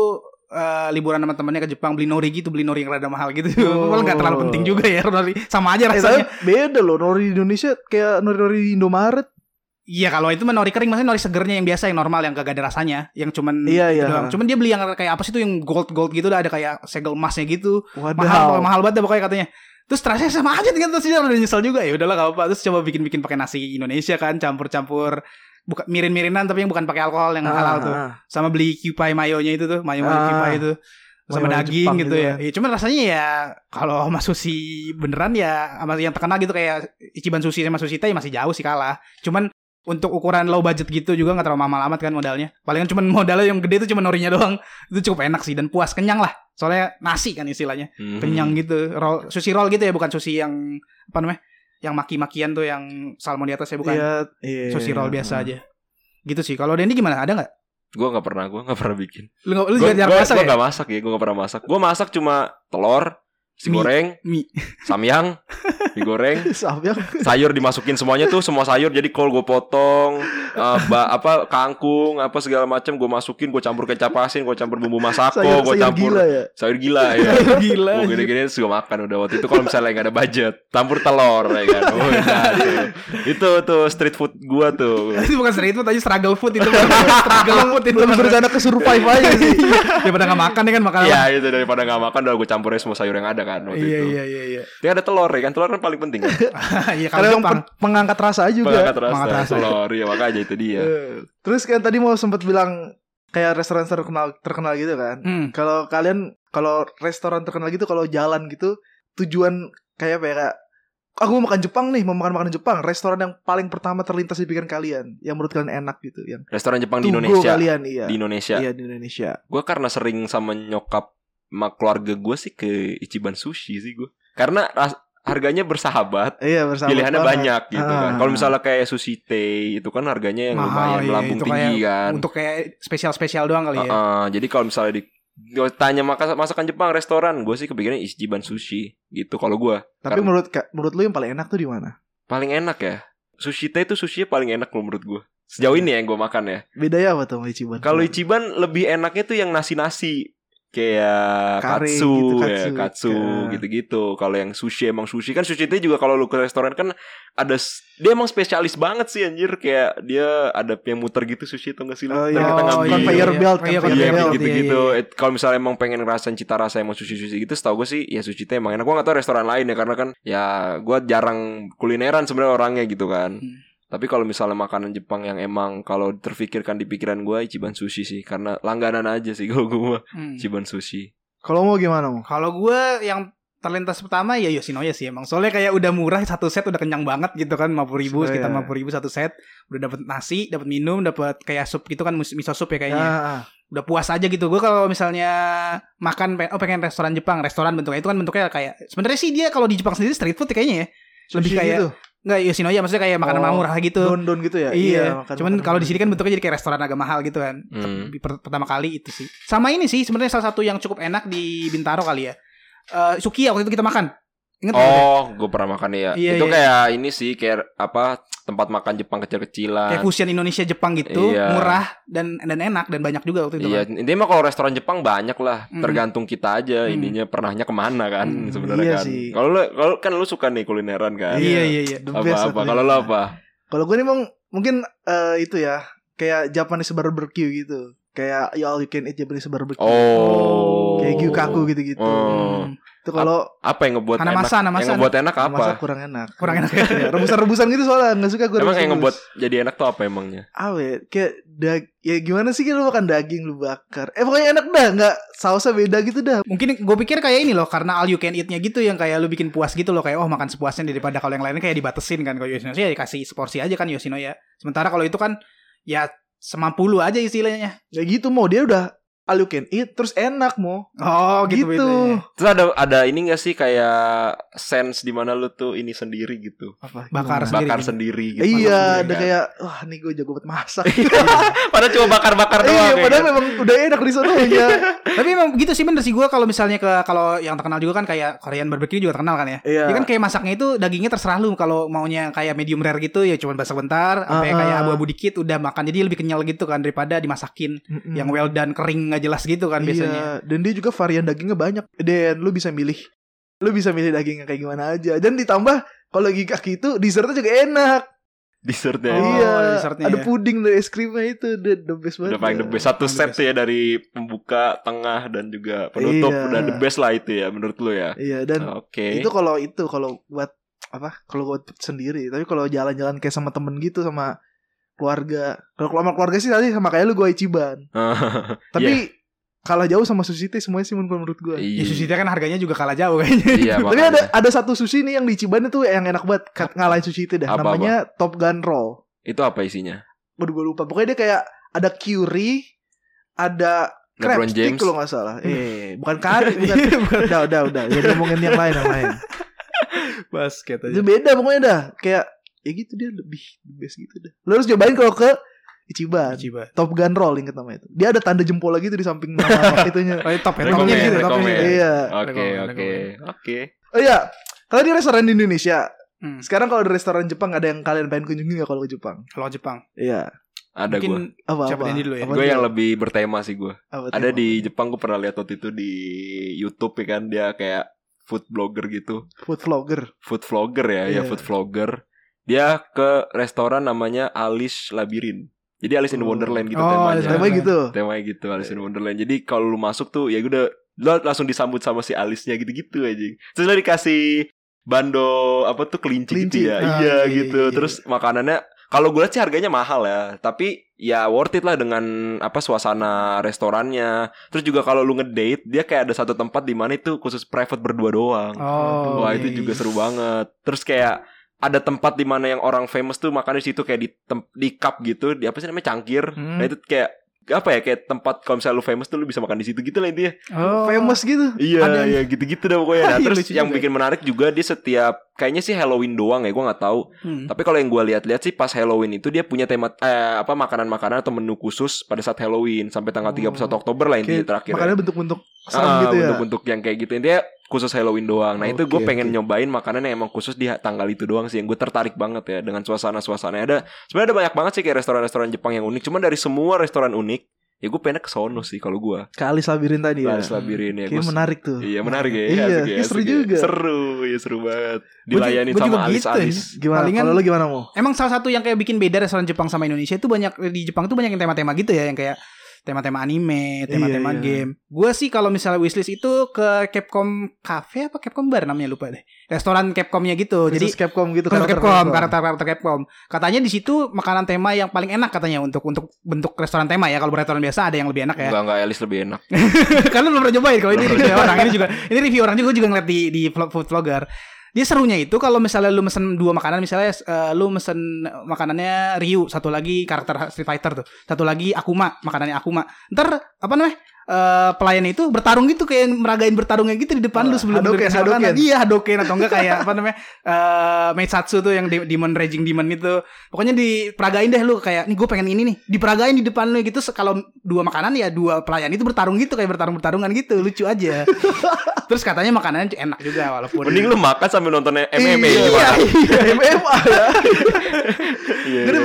eh, liburan sama temennya ke Jepang beli nori gitu, beli nori yang rada mahal gitu. Oh. *laughs* Malah nggak terlalu penting juga ya nori. Sama aja Eh, rasanya. beda loh nori di Indonesia kayak nori-nori di Indomaret. Iya kalau itu mah nori kering maksudnya nori segernya yang biasa yang normal yang gak ada rasanya, yang cuman Iya, iya. doang. Cuman dia beli yang kayak apa sih itu yang gold gold gitu lah ada kayak segel emasnya gitu. Waduh. Mahal mahal banget dah pokoknya katanya. Terus rasanya sama aja ternyata sih udah nyesel juga ya udahlah gak apa-apa terus coba bikin-bikin pakai nasi Indonesia kan campur-campur bukan mirin-mirinan tapi yang bukan pakai alkohol yang halal tuh Ah, sama beli cupai mayonya itu tuh mayo mayo Ah. cupai itu sama Mayo daging Jepang gitu gitu ya. ya cuman rasanya ya kalau sama sushi beneran ya sama yang terkenal gitu kayak Ichiban sushi sama sushi teh masih jauh sih kalah cuman untuk ukuran low budget gitu juga nggak terlalu mahal amat kan modalnya. Palingan cuman *laughs* modalnya yang gede itu cuma norinya doang. Itu cukup enak sih dan puas kenyang lah. Soalnya nasi kan istilahnya. Hmm. kenyang gitu. Roll sushi roll gitu ya bukan sushi yang apa namanya yang maki-makian tuh yang salmon di atas ya bukan? Iya, iya. sushi roll biasa aja. Gitu sih. Kalau Dendi gimana? Ada nggak? Gue gak pernah, gue gak pernah bikin. lu nggak lu Gue juga jarang masak ya? gak masak ya, gue gak pernah masak. Gue masak cuma telur, Mie. goreng, mie samyang, digoreng, *laughs* Samyang. sayur dimasukin semuanya tuh semua sayur jadi kol gue potong eh, ba- apa kangkung apa segala macam gue masukin gue campur kecap asin gue campur bumbu masako sayur, gue sayur campur gila ya. sayur gila *laughs* ya gila gue gede-gede gue makan udah waktu itu kalau misalnya nggak ada budget campur telur ya kan oh, tuh. itu tuh street food gue tuh *laughs* itu bukan street food aja struggle food itu struggle food itu berencana ke survive aja sih. daripada nggak makan ya kan makan ya itu daripada nggak makan udah gue campurin semua sayur yang ada kan waktu iya itu iya iya iya Ini ada telur ya kan telur kan paling penting kan *laughs* iya Karena kalau emang Jepang pen- pengangkat rasa juga. mengangkat rasa, Mengangkat rasa. telur ya makanya itu dia Eh, Terus kan tadi mau sempat bilang kayak restoran terkenal terkenal gitu kan. Hmm. Kalau kalian kalau restoran terkenal gitu kalau jalan gitu tujuan kayak apa ya kayak aku mau makan Jepang nih, mau makan makanan Jepang. Restoran yang paling pertama terlintas di pikiran kalian, yang menurut kalian enak gitu, yang restoran Jepang di Indonesia kalian iya. di Indonesia Iya di Indonesia. gue karena sering sama nyokap sama keluarga gue sih ke Ichiban Sushi sih gue. Karena ras- harganya bersahabat. Iya bersama Pilihannya banget. banyak gitu kan. Ah. Kalau misalnya kayak sushi teh itu kan harganya yang lumayan iya, melambung tinggi kayak kan. Untuk kayak spesial-spesial doang kali ya. Heeh, jadi kalau misalnya di tanya makan masakan Jepang restoran, gue sih kepikiran Ichiban Sushi gitu kalau gue. Tapi menurut Ka- menurut lu yang paling enak tuh di mana? paling enak ya. Sushi teh itu sushi paling enak loh menurut gue. Sejauh ini ya yang gue makan ya. Bedanya apa tuh sama Ichiban? Kalau Ichiban lebih enaknya tuh yang nasi-nasi kayak Kare katsu, gitu, ya, katsu. katsu Ya. gitu-gitu. Kalau yang sushi emang sushi kan sushi itu juga kalau lu ke restoran kan ada dia emang spesialis banget sih anjir kayak dia ada yang muter gitu sushi atau enggak sih lu? Oh, iya. kita Oh, ngambil. conveyor iya. belt, iya, conveyor Iya belt. gitu-gitu. iya, iya. Kalau misalnya emang pengen ngerasain cita rasa emang sushi-sushi gitu, setahu gue sih ya sushi teh emang enak. Gue gak tau restoran lain ya karena kan ya gue jarang kulineran sebenarnya orangnya gitu kan. Hmm. Tapi kalau misalnya makanan Jepang yang emang kalau terfikirkan di pikiran gue Ichiban Sushi sih karena langganan aja sih *laughs* kalau gue Hmm. Ichiban Sushi. Kalau mau gimana mau? Kalau gue yang terlintas pertama ya Yoshinoya sih emang. Soalnya kayak udah murah satu set udah kenyang banget gitu kan 50 ribu Yoshinoya. sekitar 50 ribu satu set. Udah dapat nasi, dapat minum, dapat kayak sup gitu kan miso sup ya kayaknya. Ah, Udah puas aja gitu. Gue kalau misalnya makan oh pengen restoran Jepang, restoran bentuknya itu kan bentuknya kayak sebenarnya sih dia kalau di Jepang sendiri street food ya kayaknya ya. Lebih sushi kayak gitu. Enggak Yoshinoya maksudnya kayak makanan Oh, murah gitu. Don-don gitu ya? Iya, makan- cuman kalau di sini kan bentuknya jadi kayak restoran agak mahal gitu kan. Hmm. Pertama kali itu sih. Sama ini sih sebenarnya salah satu yang cukup enak di Bintaro kali ya. Eh Sukiya waktu itu kita makan. Ingat? Oh, gue pernah makan ya. Iya, itu iya. kayak ini sih kayak apa tempat makan Jepang kecil-kecilan. Kayak fusion Indonesia Jepang gitu, Iya. murah dan dan enak dan banyak juga waktu itu. Iya, kan. intinya mah kalau restoran Jepang banyak lah, Mm. tergantung kita aja Mm. ininya pernahnya ke mana kan Mm, sebenarnya iya kan. sih. Kalau lu kalau kan lu suka nih kulineran kan. Iya iya iya. The Apa best apa? lah Kalau lu kuliner. apa? Kalau gue nih emang mungkin eh, itu ya kayak Japanese barbecue gitu. Kayak ya all you can eat Japanese barbecue. Oh. Kayak gyukaku gitu-gitu. Oh. Hmm. Itu kalau Apa yang ngebuat enak? hanamasa. Yang ngebuat enak apa? masak kurang enak. Kurang enak ya. Ya, rebusan-rebusan gitu soalnya nggak suka gue. Emang yang ngebuat jadi enak tuh apa emangnya? ya? Kayak dag ya gimana sih kan lu makan daging lu bakar. Eh pokoknya enak dah, nggak sausnya beda gitu dah. Mungkin gue pikir kayak ini loh karena all you can eat-nya gitu yang kayak lu bikin puas gitu loh kayak oh makan sepuasnya daripada kalau yang lainnya kayak dibatesin kan kalau Yoshinoya ya dikasih seporsi aja kan Yoshinoya. Sementara kalau itu kan ya semampu lu aja istilahnya. Ya gitu mau dia udah all you can eat terus enak mau. Oh gitu, Gitu. bedanya. Terus ada ada ini gak sih kayak sense di mana lu tuh ini sendiri gitu. Apa? Bakar? Sendiri Bakar sendiri gitu. Iya, ada kan? kayak wah nih gue jago banget masak. *laughs* Padahal cuma bakar-bakar doang. Iya, kayak padahal gitu. memang udah enak di sononya. *laughs* Tapi emang gitu sih bener sih gue kalau misalnya ke kalau yang terkenal juga kan kayak Korean barbecue juga terkenal kan ya. Iya. Dia kan kayak masaknya itu dagingnya terserah lu kalau maunya kayak medium rare gitu ya cuma basah bentar sampai Ah, ah. kayak abu-abu dikit udah makan jadi lebih kenyal gitu kan daripada dimasakin Mm-mm. yang well done kering nggak jelas gitu kan biasanya. Iya, dan dia juga varian dagingnya banyak. Dan lu bisa milih lu bisa milih daging yang kayak gimana aja. Dan ditambah kalau lagi kaki itu dessertnya juga enak. Dessertnya. Oh, iya, dessertnya ada ya. puding dan es krimnya itu the, the best banget. Udah paling the best Satu set tuh ya Dari pembuka Tengah Dan juga penutup Iya. Udah the best lah itu ya Menurut lu ya Iya, dan Oke itu kalau itu kalau buat apa? Kalau buat sendiri. Tapi kalau jalan-jalan kayak sama temen gitu sama keluarga. Kalau sama keluarga sih tadi sama kayak lu gue Ichiban. *laughs* Tapi kalah jauh sama sushi teh semuanya sih menurut gue. Ya sushi teh kan harganya juga kalah jauh kayaknya. Iya *laughs* Tapi ada ada satu sushi nih yang di Ichiban itu yang enak banget ngalahin sushi itu dah. Apa, Namanya Top Gun Roll. Itu apa isinya Waduh gue lupa. Pokoknya dia kayak ada curry, ada crab LeBron stick James kalau nggak salah. Eh, bukan curry, *laughs* bukan. udah, udah, udah. Jangan ngomongin yang lain, yang lain. Basket Itu beda pokoknya dah. Kayak ya gitu dia lebih the best gitu dah. Lo harus cobain kalau ke Ichiban. Coba. Top Gun Roll inget nama itu. Dia ada tanda jempol lagi tuh di samping nama *laughs* itunya. Oh, top ya, topnya gitu, topnya gitu. Iya. Oke oke. Oke Oh iya, kalau di restoran di Indonesia, Hmm. sekarang kalau di restoran Jepang ada yang kalian pengen kunjungi nggak kalau ke Jepang? Kalau Jepang. Iya. Ada gue Apa apa? dulu ya? Apa Gue yang lebih bertema sih gue? Ada di Jepang gue pernah lihat waktu itu di Youtube ya kan Dia kayak food blogger gitu food vlogger. Food vlogger ya Ya Iya. food vlogger Dia ke restoran namanya Alice Labirin Jadi Alice in Oh. Wonderland gitu Oh, temanya Alice in Temanya gitu. temanya gitu Alice in Wonderland jadi kalau lu masuk tuh ya udah lo langsung disambut sama si Alice-nya gitu-gitu aja terus lo dikasih bando apa tuh kelinci, Kelinci. gitu ya Ah, iya iya, gitu iya, iya. terus makanannya kalau gue lihat sih harganya mahal ya tapi ya worth it lah dengan apa suasana restorannya terus juga kalau lu ngedate dia kayak ada satu tempat di mana itu khusus private berdua doang Oh. Wah iya, itu iya. juga seru banget. Terus kayak ada tempat di mana yang orang famous tuh makan di situ kayak di tem- di cup gitu, di apa sih namanya cangkir. Hmm. Nah itu kayak apa ya kayak tempat kalau misalnya lu famous tuh lu bisa makan di situ gitu lah intinya. Oh. Famous gitu. Iya, Ada- iya gitu-gitu dah pokoknya. *laughs* Nah, Iya, terus yang juga. bikin menarik juga dia setiap kayaknya sih Halloween doang ya, gua nggak tahu. Hmm. Tapi kalau yang gua lihat-lihat sih pas Halloween itu dia punya tema eh, apa makanan-makanan atau menu khusus pada saat Halloween sampai tanggal 31 Oktober lah intinya Kayak terakhir. ya. makanya bentuk-bentuk serem Ah, gitu ya. bentuk-bentuk yang kayak gitu intinya khusus Halloween doang. Nah itu gue pengen nyobain makanan yang emang khusus di tanggal itu doang sih. Yang gue tertarik banget ya dengan suasana-suasana ada. Sebenarnya ada banyak banget sih kayak restoran-restoran Jepang yang unik. Cuman dari semua restoran unik, ya gue pengen ke sono sih kalau gue. Ke Alis Labirin tadi ya. Alis Labirin ya. Menarik tuh. Iya menarik ya. *laughs* Iya, asik ya, seru asik ya. juga. Seru, ya seru banget. Dilayani gua sama juga gitu, alis-alis. Gimana? Palingan- Kalau lu gimana mau? Emang salah satu yang kayak bikin beda restoran Jepang sama Indonesia itu banyak di Jepang tuh banyak yang tema-tema gitu ya yang kayak tema-tema anime, tema-tema Iya, iya. game. Gue sih kalau misalnya wishlist itu ke Capcom Cafe apa Capcom Bar namanya lupa deh. Restoran Capcomnya gitu. Jadi Khusus Capcom gitu karakter karakter Capcom, Capcom. karakter karakter Capcom. Katanya di situ makanan tema yang paling enak katanya untuk untuk bentuk restoran tema ya. Kalau restoran biasa ada yang lebih enak ya. Enggak enggak Alis lebih enak. *laughs* Karena belum pernah cobain kalau ini review orang ini juga ini review orang juga juga ngeliat di di vlog food vlogger. Dia serunya itu kalau misalnya lu mesen dua makanan misalnya eh, lu mesen makanannya Ryu, satu lagi karakter Street Fighter tuh, satu lagi Akuma, makanannya Akuma. Ntar apa namanya? Eh pelayan itu bertarung gitu kayak meragain bertarungnya gitu di depan lu Oh, sebelum lu Hadoken, dikasih makanan. Hadoken. Iya, Hadoken atau enggak kayak apa namanya? eh Meisatsu tuh yang de- Demon Raging Demon itu. Pokoknya diperagain deh lu kayak nih gue pengen ini nih. Diperagain di depan lu gitu kalau dua makanan ya dua pelayan itu bertarung gitu kayak bertarung-bertarungan gitu, lucu aja. *laughs* Terus katanya makanannya enak juga walaupun Mending lu makan sambil nonton MMA Iya, gimana? iya, MMA ya. *laughs*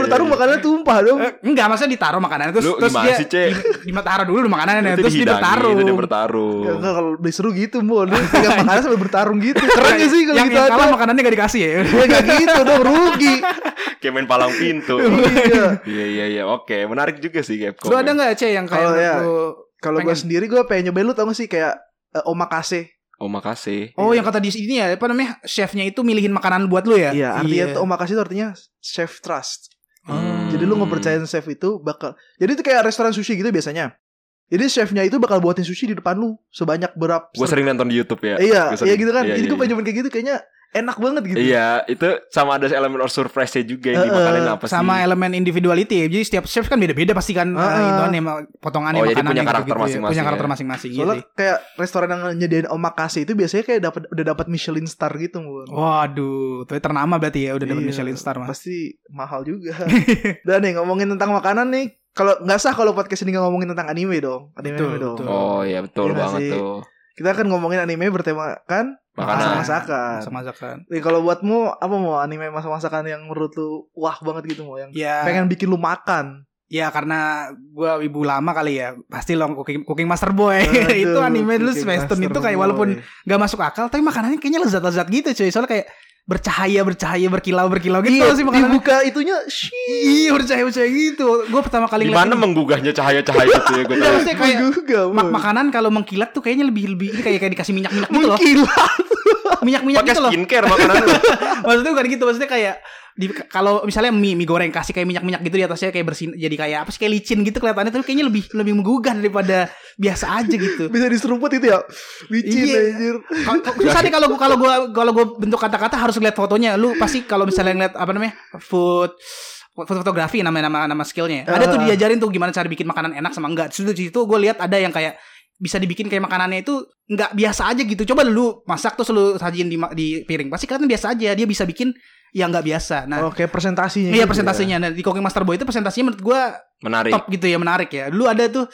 Iya, iya, bertarung iya. makanannya tumpah dong. Eh, enggak, maksudnya ditaruh makanannya terus Lu terus gimana dia sih, Cek? di, ditaruh dulu makanannya terus dia bertarung. itu dia bertarung. Ya, enggak, kalau lebih seru gitu mau Dia pegang *laughs* makanan sambil bertarung gitu Keren gak sih kalau yang, gitu yang ada kalah makanannya gak dikasih ya. Ya gitu dong rugi *laughs* Kayak main palang pintu. *laughs* Iya Iya iya iya oke menarik juga sih Capcom. Lu ada ya. nggak Cek yang kayak Kalau ya, lu- Kalau gue sendiri gue pengen nyobain lu tau gak sih Kayak eh, omakase Oh makasih. Oh, yang kata di sini ya, apa namanya? Chefnya itu milihin makanan buat lu ya? Iya artinya tuh omakase itu artinya Chef trust Hmm. Jadi lu ngepercayain chef itu bakal Jadi itu kayak restoran sushi gitu biasanya Jadi chefnya itu bakal buatin sushi di depan lu Sebanyak berapa Gue sering nonton di YouTube ya. Iya, iya gitu kan. Iya, Jadi iya, gue pengen iya. nyobain kayak gitu kayaknya enak banget gitu. Iya, itu sama ada elemen or surprise-nya juga yang dimakanin apa sih? sama elemen individuality ya. Jadi setiap chef kan beda-beda pasti kan Ah, uh, ituannya, potongannya Oh, jadi makanannya punya gitu-gitu karakter ya. masing-masing Punya ya. karakter masing-masing Soalnya gitu. kayak restoran yang nyediain omakase itu biasanya kayak dapat udah dapat Michelin star gitu. Waduh, tuh ternama berarti ya udah dapat Iya, Michelin star mah. Pasti mahal juga. *laughs* Dan nih ngomongin tentang makanan nih. Kalau nggak sah kalau podcast ini nggak ngomongin tentang anime dong. Anime, Betul, dong. betul. Oh iya betul nggak banget sih? tuh. Kita akan ngomongin anime bertemakan Makanan. masakan. Sama masakan. Nih kalau buatmu apa mau anime masak-masakan yang menurut lu wah banget gitu mau yang Ya, pengen bikin lu makan. ya karena gua ibu lama kali ya. Pasti long cooking, cooking master boy. Aduh, *laughs* itu anime dulu Master itu kayak Boy. walaupun gak masuk akal tapi makanannya kayaknya lezat-lezat gitu cuy. Soalnya kayak bercahaya bercahaya berkilau berkilau gitu iya, sih makanannya. dibuka itunya. Iya bercahaya bercahaya gitu. Gue pertama kali Di ngeliat mana ini- menggugahnya cahaya-cahaya itu ya gue Enggak, tahu. kayak juga, mak- makanan kalau mengkilat tuh kayaknya lebih lebih ini kayak kayak dikasih minyak minyak gitu loh. Mengkilat. *laughs* Minyak minyak Pakai gitu loh. skincare makanan lu. *laughs* Maksudnya bukan gitu. Maksudnya kayak di kalau misalnya mie mie goreng kasih kayak minyak minyak gitu di atasnya kayak bersin jadi kayak apa sih kayak licin gitu kelihatannya tapi kayaknya lebih lebih menggugah daripada biasa aja gitu. *laughs* Bisa diseruput itu ya. Licin Iya. anjir. Susah nih kalau gua kalau gua kalau gua bentuk kata-kata harus lihat fotonya. Lu pasti kalau misalnya ngeliat apa namanya food foto fotografi namanya nama nama skillnya. Ada tuh Ah. diajarin tuh gimana cara bikin makanan enak sama enggak. Terus di situ gue lihat ada yang kayak bisa dibikin kayak makanannya itu nggak biasa aja gitu. Coba lu masak terus lu sajiin di di piring. Pasti kelihatan biasa aja. Dia bisa bikin yang nggak biasa. Nah, Oh, kayak presentasinya iya gitu presentasinya. Nah, di Cooking Master Boy itu presentasinya menurut gua Menarik. top gitu ya, menarik ya. Dulu ada tuh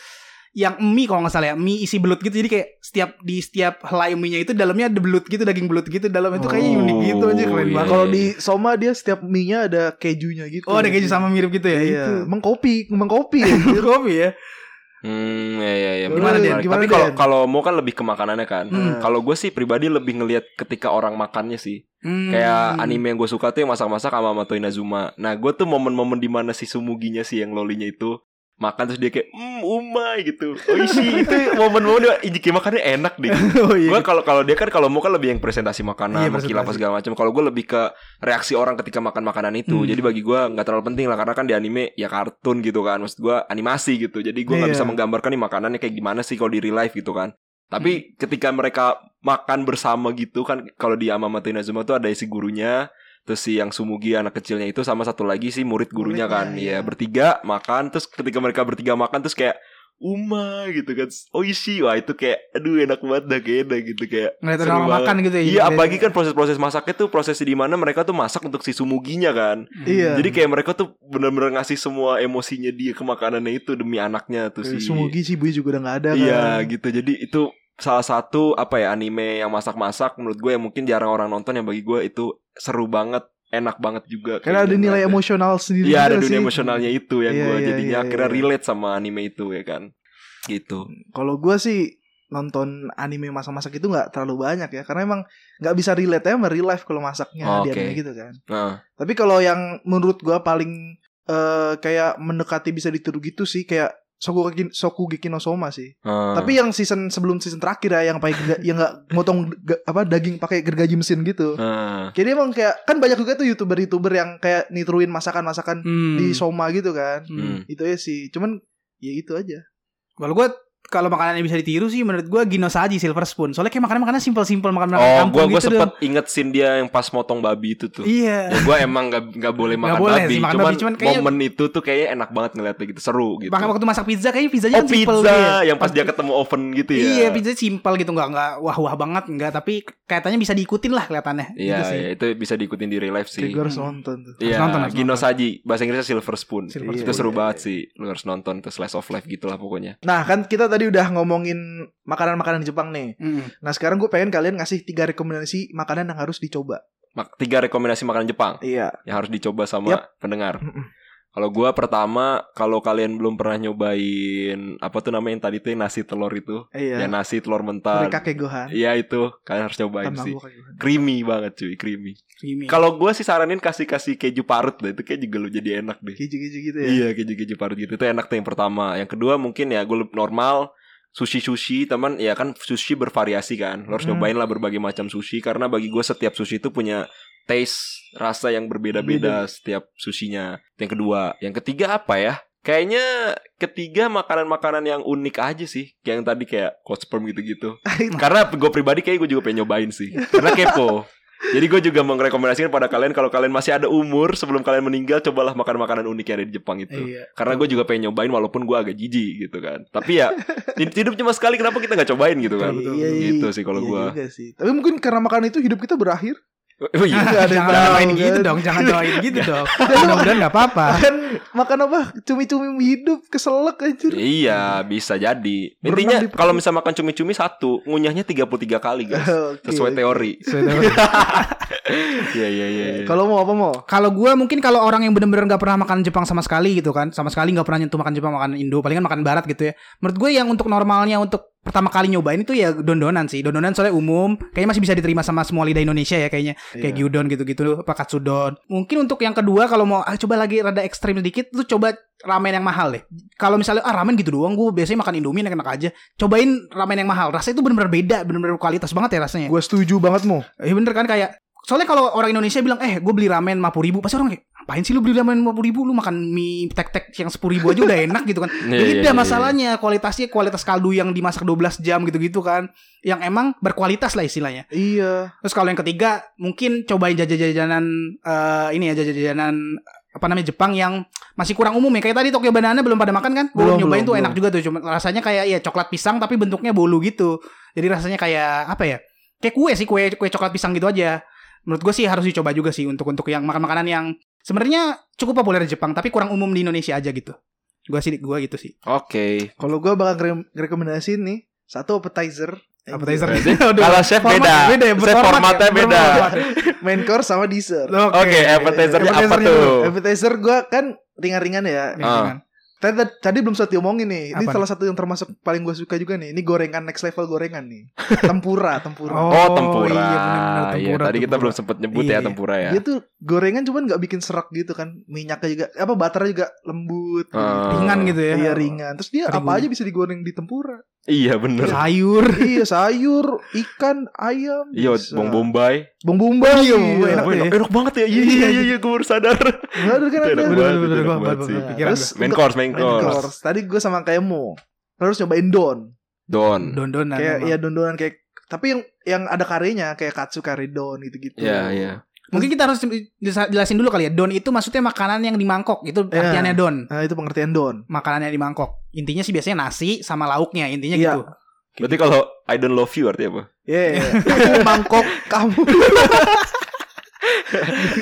yang mie kalau nggak salah ya, mie isi belut gitu. Jadi kayak setiap di setiap helai mie-nya itu dalamnya ada belut gitu, daging belut gitu. Dalam itu kayaknya Oh, unik gitu aja keren iya, ya. banget. Kalau di Soma dia setiap mie-nya ada kejunya gitu. Oh, ada keju sama mirip gitu ya. Iya, Itu. mengkopi, mengkopi. *laughs* Kopi ya. Hmm, ya ya ya. Gimana, menarik. Gimana, Tapi kalau kalau mau kan lebih ke makanannya kan. Hmm. Kalau gue sih pribadi lebih ngelihat ketika orang makannya sih. Hmm. Kayak anime yang gue suka tuh yang masak-masak sama Mato Inazuma. Nah, gue tuh momen-momen di mana si Sumuginya sih yang lolinya itu makan terus dia kayak hmm umai gitu. Oh isi *laughs* itu momen-momen dia makannya enak deh. *laughs* oh iya. Gue kalau kalau dia kan kalau mau kan lebih yang presentasi makanan, Iya, presentasi. segala macam. Kalau gue lebih ke reaksi orang ketika makan makanan itu. Hmm. Jadi bagi gue nggak terlalu penting lah karena kan di anime ya kartun gitu kan. Maksud gue animasi gitu. Jadi gue nggak Iya. bisa menggambarkan nih makanannya kayak gimana sih kalau di real life gitu kan. Hmm. Tapi ketika mereka makan bersama gitu kan kalau di Amamato Inazuma tuh ada si gurunya Terus si yang Sumugi anak kecilnya itu sama satu lagi si murid gurunya Muridnya, kan. iya. Iya, bertiga makan terus ketika mereka bertiga makan terus kayak Uma gitu kan. Oishi. Wah, itu kayak aduh enak banget dah kayaknya gitu kayak. Ngeliat seru orang banget. makan gitu ya. Iya, apalagi kan proses-proses masaknya tuh proses di mana mereka tuh masak untuk si Sumuginya kan. Iya. Jadi kayak mereka tuh bener-bener ngasih semua emosinya dia ke makanannya itu demi anaknya tuh si Sumugi si Bui juga udah gak ada Iya kan. gitu. Jadi itu salah satu apa ya anime yang masak-masak menurut gue yang mungkin jarang orang nonton yang bagi gue itu seru banget, enak banget juga. Karena ada nilai gitu. emosional sendiri Iya ada dunia sih. emosionalnya itu yang Iya, gue iya, jadinya iya, akhirnya iya. relate sama anime itu ya kan. Gitu. Kalau gue sih nonton anime masak-masak itu nggak terlalu banyak ya karena emang nggak bisa relate ya sama real life kalau masaknya di Oke. anime gitu kan. Nah, Tapi kalau yang menurut gua paling eh kayak mendekati bisa ditiru gitu sih kayak Sokugeki Sokugeki no Soma sih. eh, Tapi yang season sebelum season terakhir ya yang pakai gerga- yang nggak motong ga- apa daging pakai gergaji mesin gitu. eh, Jadi emang kayak kan banyak juga tuh youtuber-youtuber yang kayak nitruin masakan-masakan Hmm. di Soma gitu kan. hmm. Itu ya sih. Cuman ya itu aja. Kalau gue kalau makanan yang bisa ditiru sih menurut gue Ginosaji Silver Spoon. Soalnya kayak makanan-makanan simpel-simpel makan makanan Oh, kampung gue gue gitu sempet dong. inget scene dia yang pas motong babi itu tuh. Iya. Ya gue emang gak, gak boleh Nggak makan boleh babi, sih makan cuman, babi, cuman kayaknya- momen itu tuh kayaknya enak banget ngeliatnya gitu seru gitu. Bahkan waktu masak pizza kayaknya pizzanya Oh kan simpel pizza gitu. yang pas dia ketemu oven gitu ya. Iya, pizza simpel gitu nggak nggak wah-wah banget nggak, tapi kelihatannya bisa diikutin lah kelihatannya. Iya, gitu sih. iya, itu bisa diikutin di real life sih. Kayak gue harus nonton tuh. Iya, nonton, Gino. Saji, bahasa Inggrisnya Silver Spoon. Silver itu Spoon. seru Iya, banget iya. sih. Lu harus nonton itu slice of life gitulah pokoknya. Nah kan kita tadi udah ngomongin makanan-makanan Jepang nih. Mm. Nah sekarang gue pengen kalian ngasih tiga rekomendasi makanan yang harus dicoba. Mak- Tiga rekomendasi makanan Jepang Iya. yang harus dicoba sama Yap. pendengar. Mm-mm. Kalau gua pertama, kalau kalian belum pernah nyobain apa tuh namanya yang tadi tuh yang nasi telur itu, Iya. ya nasi telur mentah. kakek gohan. Iya itu, kalian harus cobain sih. Kake gohan. Creamy banget cuy, creamy. Ini. Kalau gua sih saranin kasih kasih keju parut deh, itu kayak juga lu jadi enak deh. Keju-keju gitu ya. Iya keju-keju parut gitu itu enak tuh yang pertama. Yang kedua mungkin ya gue normal sushi sushi teman ya kan sushi bervariasi kan. Lo harus Hmm. nyobain lah berbagai macam sushi karena bagi gue setiap sushi itu punya taste rasa yang berbeda-beda setiap sushinya. Itu Yang kedua, yang ketiga apa ya? Kayaknya ketiga makanan-makanan yang unik aja sih Kayak yang tadi kayak cold sperm gitu-gitu *laughs* Karena gue pribadi kayak gue juga pengen nyobain sih Karena kepo Jadi gue juga merekomendasikan pada kalian Kalau kalian masih ada umur sebelum kalian meninggal Cobalah makan makanan unik yang ada di Jepang itu Iya. karena gue juga pengen nyobain walaupun gue agak jijik gitu kan. Tapi ya *laughs* hidup cuma sekali kenapa kita nggak cobain gitu kan? Iya, iya, gitu sih kalau iya gue. Tapi mungkin karena makan itu hidup kita berakhir. Oh iya. Ada yang jangan tahu, doain kan? gitu dong, jangan doain gitu *laughs* dong. Mudah-mudahan nggak apa-apa. Kan makan apa? Cumi-cumi hidup keselak anjir. Iya bisa jadi. Intinya kalau misal makan cumi-cumi satu, ngunyahnya 33 kali guys. *laughs* Oke, Sesuai oke. teori. *laughs* Iya iya iya. iya. Kalau mau apa mau? Kalau gue mungkin kalau orang yang bener-bener nggak pernah makan Jepang sama sekali gitu kan, sama sekali nggak pernah nyentuh makan Jepang, makan Indo, palingan makan Barat gitu ya. Menurut gue yang untuk normalnya untuk pertama kali nyobain itu ya dondonan sih. Dondonan soalnya umum, kayaknya masih bisa diterima sama semua lidah Indonesia ya kayaknya. Kayak Iya. gyudon gitu-gitu, apa katsudon. Mungkin untuk yang kedua kalau mau ah, coba lagi rada ekstrim sedikit, lu coba ramen yang mahal deh. Kalau misalnya ah ramen gitu doang, gue biasanya makan Indomie enak-enak aja. Cobain ramen yang mahal, rasanya itu bener-bener beda, bener-bener kualitas banget ya rasanya. Gue setuju banget mau. Iya bener kan kayak Soalnya kalau orang Indonesia bilang Eh gue beli ramen 50 ribu Pasti orang kayak Ngapain sih lu beli ramen 50 ribu? Lu makan mie tek-tek yang 10 ribu aja udah enak gitu kan. *laughs* Iya, Beda iya, iya, masalahnya Kualitasnya kualitas kaldu yang dimasak 12 jam gitu-gitu kan Yang emang berkualitas lah istilahnya. Iya. Terus kalau yang ketiga Mungkin cobain jajan-jajanan eh, Ini ya jajan-jajanan apa namanya Jepang yang masih kurang umum ya. Kayak tadi Tokyo Banana belum pada makan kan? Belum, Belum nyobain belum, tuh enak belum. juga tuh. Cuma rasanya kayak ya coklat pisang tapi bentuknya bolu gitu. Jadi rasanya kayak apa ya kayak kue sih kue kue coklat pisang gitu aja. Menurut gue sih harus dicoba juga sih untuk untuk yang makan makanan yang sebenarnya cukup populer di Jepang tapi kurang umum di Indonesia aja gitu gue sih gue gitu sih Oke. Kalau gue bakal ngerekomendasiin nih satu appetizer. appetizer *laughs* Kalau chef beda. beda ya, Chef ya, formatnya beda. berformat. *laughs* Main course sama dessert. Oke, appetizer apa Appetizer tuh? Appetizer gue kan ringan-ringan ya. Ah. Tadi, tadi belum sempat diomongin nih. Ini Apa salah satu yang termasuk paling gue suka juga nih. Ini gorengan next level gorengan nih. *laughs* Tempura, tempura. Oh, Oh, tempura. iya, benar-benar Iya, tempura, tadi kita tempura. belum sempet nyebut ya Iya. tempura ya. Dia tuh gorengan cuman nggak bikin serak gitu kan. Minyaknya juga apa butternya juga lembut. Ah. ringan gitu ya Iya ringan. Terus dia apa aja bisa digoreng di tempura. Iya bener. sayur iya sayur, ikan, ayam. Iya, bawang bombay. Bawang bombay. Iya, Iya, enak Wah, ya. enak, enak banget ya. Iya Iya, iya iya, iya gue baru sadar. Bener kan enak banget, bener, enak banget sih. Terus Main course, main course. Tadi gue sama kayak Mo. Terus cobain don. Don. dondonan Kayak emang. iya don-donan kayak tapi yang yang ada karenya kayak katsu kare don gitu-gitu. Iya iya. Mungkin kita harus jelas- jelasin dulu kali ya. Don itu maksudnya makanan yang di mangkok. Itu Iya. artiannya don. Nah, itu pengertian don. Makanannya di mangkok. Intinya sih biasanya nasi sama lauknya. Intinya Iya. gitu. Berarti kalau I don't love you artinya apa? *laughs* Yeah. mangkok kamu. *laughs*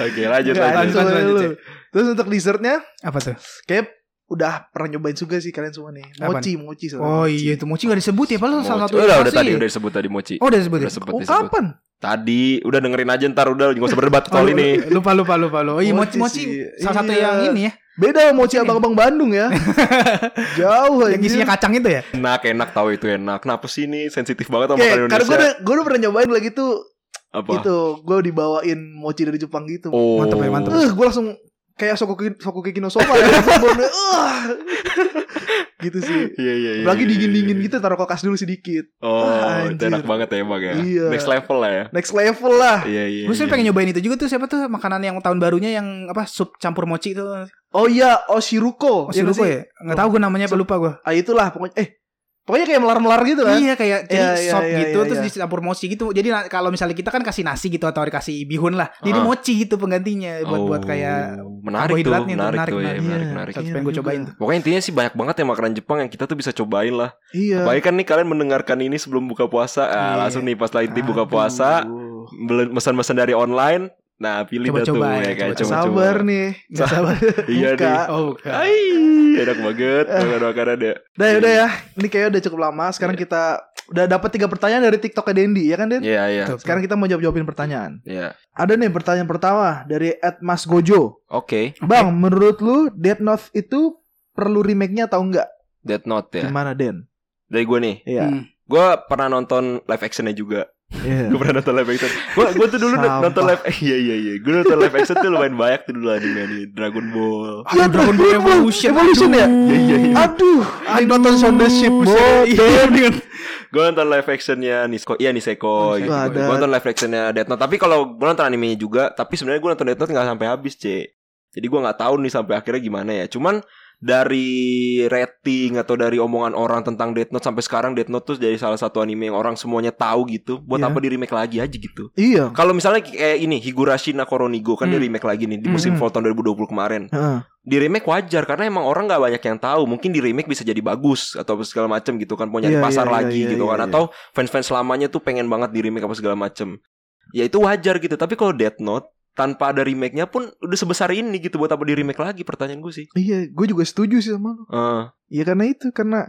Oke, lanjut lanjut. lanjut, lanjut, lanjut, lanjut. Terus untuk dessertnya Apa tuh? kayak udah pernah nyobain juga sih kalian semua nih. Apaan? Mochi, mochi. soalnya Oh mochi. iya itu mochi gak disebut ya Padahal salah satu Oh, udah, udah tadi udah disebut tadi mochi. Oh udah disebut ya? Udah sebut Oh, disebut. kapan? Tadi udah dengerin aja ntar udah nggak usah berdebat Oh, soal lu- ini. Lupa lupa lupa lupa. Oh iya mochi Mochi mochi sih. salah satu Iya. yang ini ya. Beda sama mochi abang-abang Bandung ya. *laughs* Jauh Yang isinya kacang itu ya. Enak, enak tahu itu enak. Kenapa sih ini sensitif banget sama makanan karena gue Indonesia? udah, gue udah pernah nyobain lagi tuh Apa? gitu. Gue dibawain mochi dari Jepang gitu. Oh, Mantep ya, mantep. Eh, gue langsung kayak sokoki sokoki no sofa ya. Uh. gitu sih. Iya iya iya. Lagi iya, dingin-dingin iya. gitu taruh kulkas dulu sedikit. Oh, Ah, enak banget ya emang ya. Iya. Next level lah ya. Next level lah. Iya iya. Gue sih iya. pengen nyobain itu juga tuh siapa tuh makanan yang tahun barunya yang apa sup campur mochi itu. Oh iya, Oshiruko. Oh, Iya nggak lupa sih? ya? Enggak tahu gue namanya apa lupa gue. Ah itulah pokoknya eh pokoknya kayak melar-melar gitu kan. Iya kayak jadi Iya, iya, sop iya, gitu iya, terus iya. dicampur mochi gitu. Jadi kalau misalnya kita kan kasih nasi gitu atau dikasih bihun lah. Jadi Ah. mochi gitu penggantinya buat buat kayak Oh, menarik tuh, karbohidratnya tuh, menarik, menarik, tuh ya, menarik. menarik, Iya. menarik. Iya, pengen gue cobain tuh. Pokoknya intinya sih banyak banget ya makanan Jepang yang kita tuh bisa cobain lah. Iya. Apalagi kan nih kalian mendengarkan ini sebelum buka puasa, Iya. langsung nih pas lagi buka puasa, pesan-pesan dari online. Nah, pilih dah tuh Coba-coba ya ya, kan Sabar coba-coba. coba-coba. nih. Nggak sabar. *laughs* Iya Buka. nih. Oh, bukan. Ai, enak banget makan-makanan ya. Udah ya, udah ya. Ini kayaknya udah cukup lama. Sekarang kita udah dapat tiga pertanyaan dari TikToknya Dendi, ya kan Den? Iya, iya. Tuh. Sekarang kita mau jawab-jawabin pertanyaan. Iya. Ada nih pertanyaan pertama dari Mas Gojo. Oke, Bang, menurut lu Death Note itu perlu remake-nya atau enggak? Death Note ya. Gimana Den? Dari gue nih. Iya. Hmm. Gue pernah nonton live actionnya juga. Iya. Gue pernah nonton live action. Gue gue tuh dulu Sampah. nonton live *laughs* iya iya iya. Gue nonton live action tuh lumayan banyak tuh dulu anime nih. Dragon Ball. Iya, Dragon Ball Evolution. Evolution ya? Iya iya iya. Aduh, I nonton Sound the Ship. Iya, Gue nonton live actionnya Nisko, iya Niseko. Oh, gitu. ada. Gue nonton live actionnya Death Note. Tapi kalau gue nonton animenya juga, tapi sebenarnya gue nonton Death Note nggak sampai habis, c. Jadi gue nggak tahu nih sampai akhirnya gimana ya. Cuman dari rating atau dari omongan orang tentang Death Note sampai sekarang Death Note tuh jadi salah satu anime yang orang semuanya tahu gitu. Buat Iya. apa di remake lagi aja gitu. Iya. Kalau misalnya kayak ini Higurashi no Koronigo kan di Hmm. remake lagi nih di musim Hmm. fall tahun 2020 kemarin. Heeh. Di remake wajar karena emang orang nggak banyak yang tahu. Mungkin di remake bisa jadi bagus atau segala macem gitu kan mau nyari Iya, pasar iya, lagi iya, gitu iya, kan iya. atau fans-fans lamanya tuh pengen banget di remake apa segala macem. Ya itu wajar gitu. Tapi kalau Death Note tanpa ada remake-nya pun udah sebesar ini gitu buat apa di remake lagi pertanyaan gue sih. Iya, gue juga setuju sih sama lu. Eh, Iya karena itu karena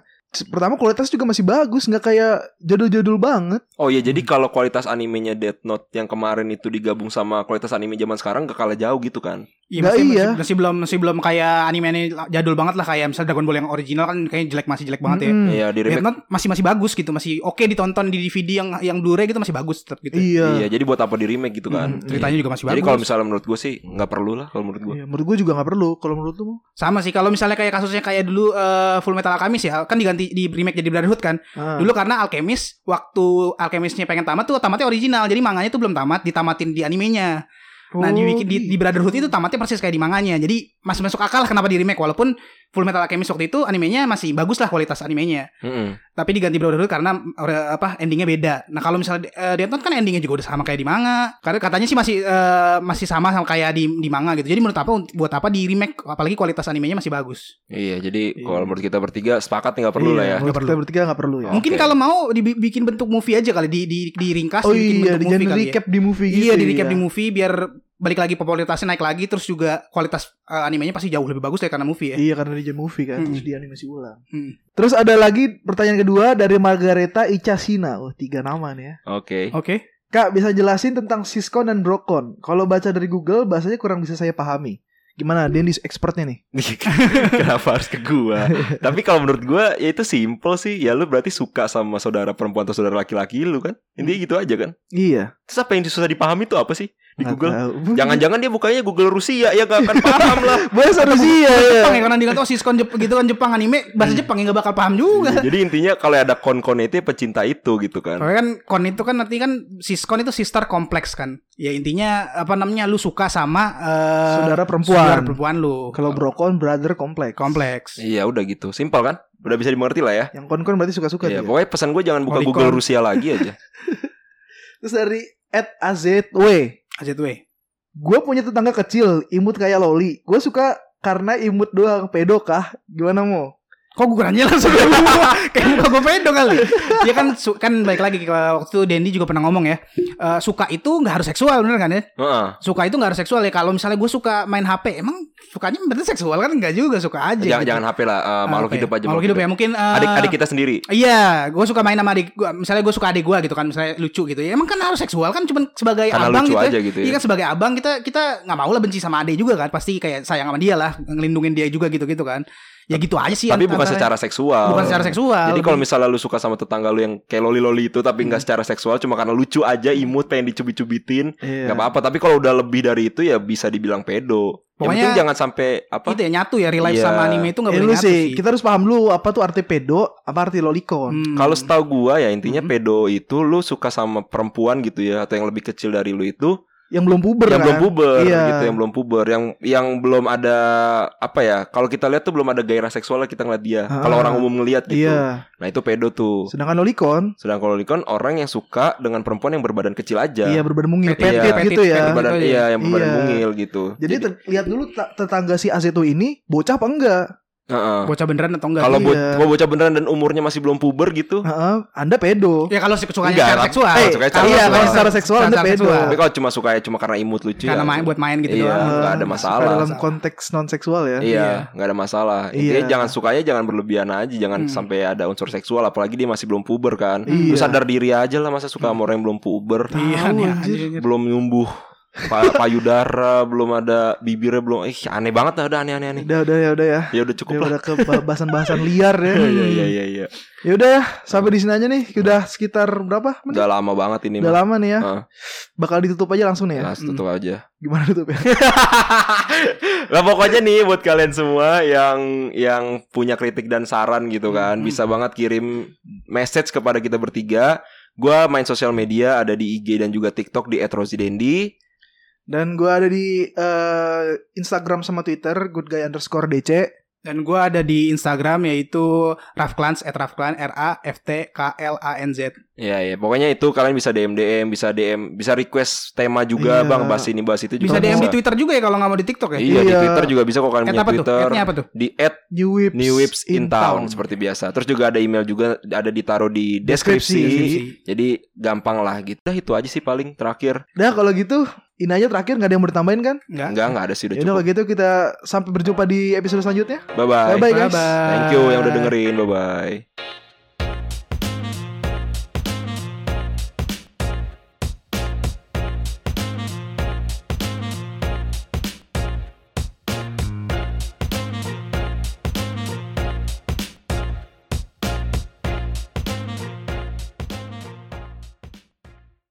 pertama kualitas juga masih bagus, nggak kayak jadul-jadul banget. Oh iya jadi kalau kualitas animenya Death Note yang kemarin itu digabung sama kualitas anime zaman sekarang gak kalah jauh gitu kan. Iya, Nggak masih, iya. masih, masih belum masih belum kayak anime ini jadul banget lah kayak misalnya Dragon Ball yang original kan kayaknya jelek masih jelek banget ya. Mm-mm. Iya di Death. Note masih masih bagus gitu, masih oke ditonton di DVD yang yang Blu-ray gitu masih bagus tetap gitu. Iya. Iya jadi buat apa di remake gitu kan. Mm, Ceritanya juga masih Jadi bagus. kalau misalnya menurut gue sih nggak perlu lah kalau menurut gue. Iya, menurut gue juga nggak perlu. Kalau menurut lu? Sama sih kalau misalnya kayak kasusnya kayak dulu eh, Full Metal Alchemist ya, kan diganti di remake jadi Brotherhood kan. Ah. Dulu karena Alchemist waktu Alchemistnya pengen tamat tuh tamatnya original. Jadi manganya tuh belum tamat, ditamatin di animenya. Nah, Oh, dibikin di, di Brotherhood itu tamatnya persis kayak di manganya. Jadi masih masuk akal kenapa di remake walaupun Full Metal Alchemist waktu itu animenya masih bagus lah kualitas animenya. Mm-mm. Tapi diganti Brotherhood karena eh, apa endingnya beda. Nah, kalau misalnya uh, Death Note kan endingnya juga udah sama kayak di manga. Karena katanya sih masih eh, masih sama sama kayak di di manga gitu. Jadi menurut apa buat apa di remake apalagi kualitas animenya masih bagus. Iya, jadi Iya. kalau menurut kita bertiga sepakat nggak perlu lah ya. menurut kita perlu. bertiga nggak perlu ya. Mungkin kalau mau dibikin bentuk movie aja kali di di diringkas Oh dibikin iya, bentuk jangan movie kali recap di movie ya. gitu. Iya, di recap ya. di movie biar balik lagi popularitasnya naik lagi terus juga kualitas eh, animenya pasti jauh lebih bagus dari karena movie ya. Iya karena di movie kan Mm-mm. terus di animasi ulang. Mm. Terus ada lagi pertanyaan kedua dari Margareta Icasina. Oh, tiga nama nih ya. Oke. Oke. Kak, bisa jelasin tentang Siskon dan Brokon? Kalau baca dari Google, bahasanya kurang bisa saya pahami. Gimana? Dennis expertnya nih. *laughs* Kenapa harus ke gua? *laughs* Tapi kalau menurut gua ya itu simple sih. Ya lu berarti suka sama saudara perempuan atau saudara laki-laki lu kan? Intinya gitu aja kan? Iya. Terus apa yang susah dipahami tuh apa sih di Google? tahu. *laughs* Jangan-jangan dia bukanya Google Rusia ya gak akan paham lah. *laughs* bahasa Rusia ya. Jepang ya karena dikata oh siskon Jep- gitu kan Jepang anime bahasa Jepang ya nggak bakal paham juga. Jadi intinya kalau ada kon-kon itu ya pecinta itu gitu kan. Soalnya kan kon itu kan nanti kan siskon itu sister kompleks kan. Ya intinya apa namanya lu suka sama eh, Saudara perempuan. Saudara perempuan lu. Kalau Brokon brother kompleks. kompleks. Iya udah gitu, simpel kan? Udah bisa dimengerti lah ya. Yang kon-kon berarti suka-suka Iya, dia. pokoknya pesan gue jangan buka. Google Rusia lagi aja. *laughs* Terus dari at AZW. AZW. Gue punya tetangga kecil, imut kayak Loli. Gue suka karena imut doang, pedo kah? Gimana mau? Kok gue nanya langsung *laughs* Kayak muka gue pedo kali Ya kan kan baik lagi ke Waktu itu Dendi juga pernah ngomong ya eh, Suka itu gak harus seksual bener kan ya Heeh. Suka itu gak harus seksual ya Kalau misalnya gue suka main HP Emang sukanya berarti seksual kan Enggak juga suka aja Jangan, gitu. jangan HP lah, eh, makhluk ya? hidup aja. Makhluk hidup ya mungkin eh, Adik adik kita sendiri. Iya, gue suka main sama adik gua. Misalnya gue suka adik gue gitu kan, misalnya lucu gitu. Ya, emang kan harus seksual kan, cuma sebagai Karena abang lucu gitu. aja gitu ya. Iya kan sebagai abang kita kita nggak mau lah benci sama adik juga kan, pasti kayak sayang sama dia lah, ngelindungin dia juga gitu gitu kan. Ya gitu aja sih. Tapi bukan secara seksual. bukan secara seksual. Jadi kalau misalnya lu suka sama tetangga lu yang kayak loli-loli itu tapi Hmm. nggak secara seksual cuma karena lucu aja imut pengen dicubit-cubitin Iya. nggak apa-apa tapi kalau udah lebih dari itu ya bisa dibilang pedo. yang Pokoknya penting jangan sampai apa? itu ya nyatu ya real life Iya. sama anime itu nggak Eh, boleh lu nyatu sih, sih. kita harus paham dulu apa tuh arti pedo, apa arti lolicon. Hmm. Kalau setahu gua ya intinya Mhm. pedo itu lu suka sama perempuan gitu ya atau yang lebih kecil dari lu itu Yang belum puber yang kan? belum puber Iya. gitu yang belum puber yang yang belum ada apa ya kalau kita lihat tuh belum ada gairah seksual kita ngeliat dia Ah. kalau orang umum ngelihat gitu Iya. nah itu pedo tuh Sedangkan lolicon, sedang kalau Likon orang yang suka dengan perempuan yang berbadan kecil aja iya berbadan mungil, Petit, petit iya, gitu petit, ya. petit. berbadan Gitu iya ya. yang berbadan Iya. mungil gitu Jadi te- lihat dulu ta- tetangga si Azeto ini bocah apa enggak? Heeh. bocah beneran atau enggak? kalau bo- Iya. kalau bocah beneran dan umurnya masih belum puber gitu Heeh, Anda pedo. ya kalau sukanya Enggak, secara seksual. eh, secara iya, seksual. kalau secara seksual Anda pedo. seksual. tapi kalau cuma suka cuma karena imut lucu Karena ya main buat main gitu iya doang. nggak ada Suka masalah dalam konteks non seksual ya. Iya, nggak ada masalah. Intinya Iya. jangan sukanya jangan berlebihan aja, jangan Hmm. sampai ada unsur seksual apalagi dia masih belum puber kan. Iya. Lu sadar diri aja lah masa suka sama orang yang belum puber, Iya, belum nyumbuh pa- payudara, belum ada bibirnya belum ih aneh banget lah udah aneh-aneh aneh. Udah, udah ya, udah ya. Ya udah cukup Ya lah. udah ke bah- bahasan-bahasan liar ya. Iya *laughs* iya iya iya. Ya udah ya, sampai di sini aja nih. Udah sekitar berapa? menit? Udah lama banget ini Udah mah. lama nih ya. Heeh. Bakal ditutup aja langsung nih ya. Nah, tutup aja. Gimana tutup ya? *laughs* Lah pokoknya nih buat kalian semua yang yang punya kritik dan saran gitu kan, Hmm. bisa banget kirim message kepada kita bertiga. Gua main sosial media ada di IG dan juga TikTok di @rosidendi. Dan gue ada di eh, Instagram sama Twitter goodguy underscore DC. Dan gue ada di Instagram yaitu Rafklans at Rafklan R A F T K L A N Z. Iya ya, pokoknya itu kalian bisa DM DM, bisa DM, bisa request tema juga Iya. Bang, bahas ini bahas itu juga Bisa DM di Twitter juga ya kalau nggak mau di TikTok ya. Iya, di Iya. Twitter juga bisa kok kalian At punya apa tuh? Twitter. At-nya apa tuh? Di New Whips, New Whips in Town seperti biasa. Terus juga ada email juga ada ditaruh di deskripsi. Deskripsi. Jadi gampang lah gitu. Dah itu aja sih paling terakhir. Nah kalau gitu ini aja terakhir nggak ada yang mau ditambahin kan? Enggak. Enggak, enggak ada sih udah Ya cukup. kalau gitu kita sampai berjumpa di episode selanjutnya. Bye bye. Bye bye guys. Thank you yang udah dengerin. Bye bye.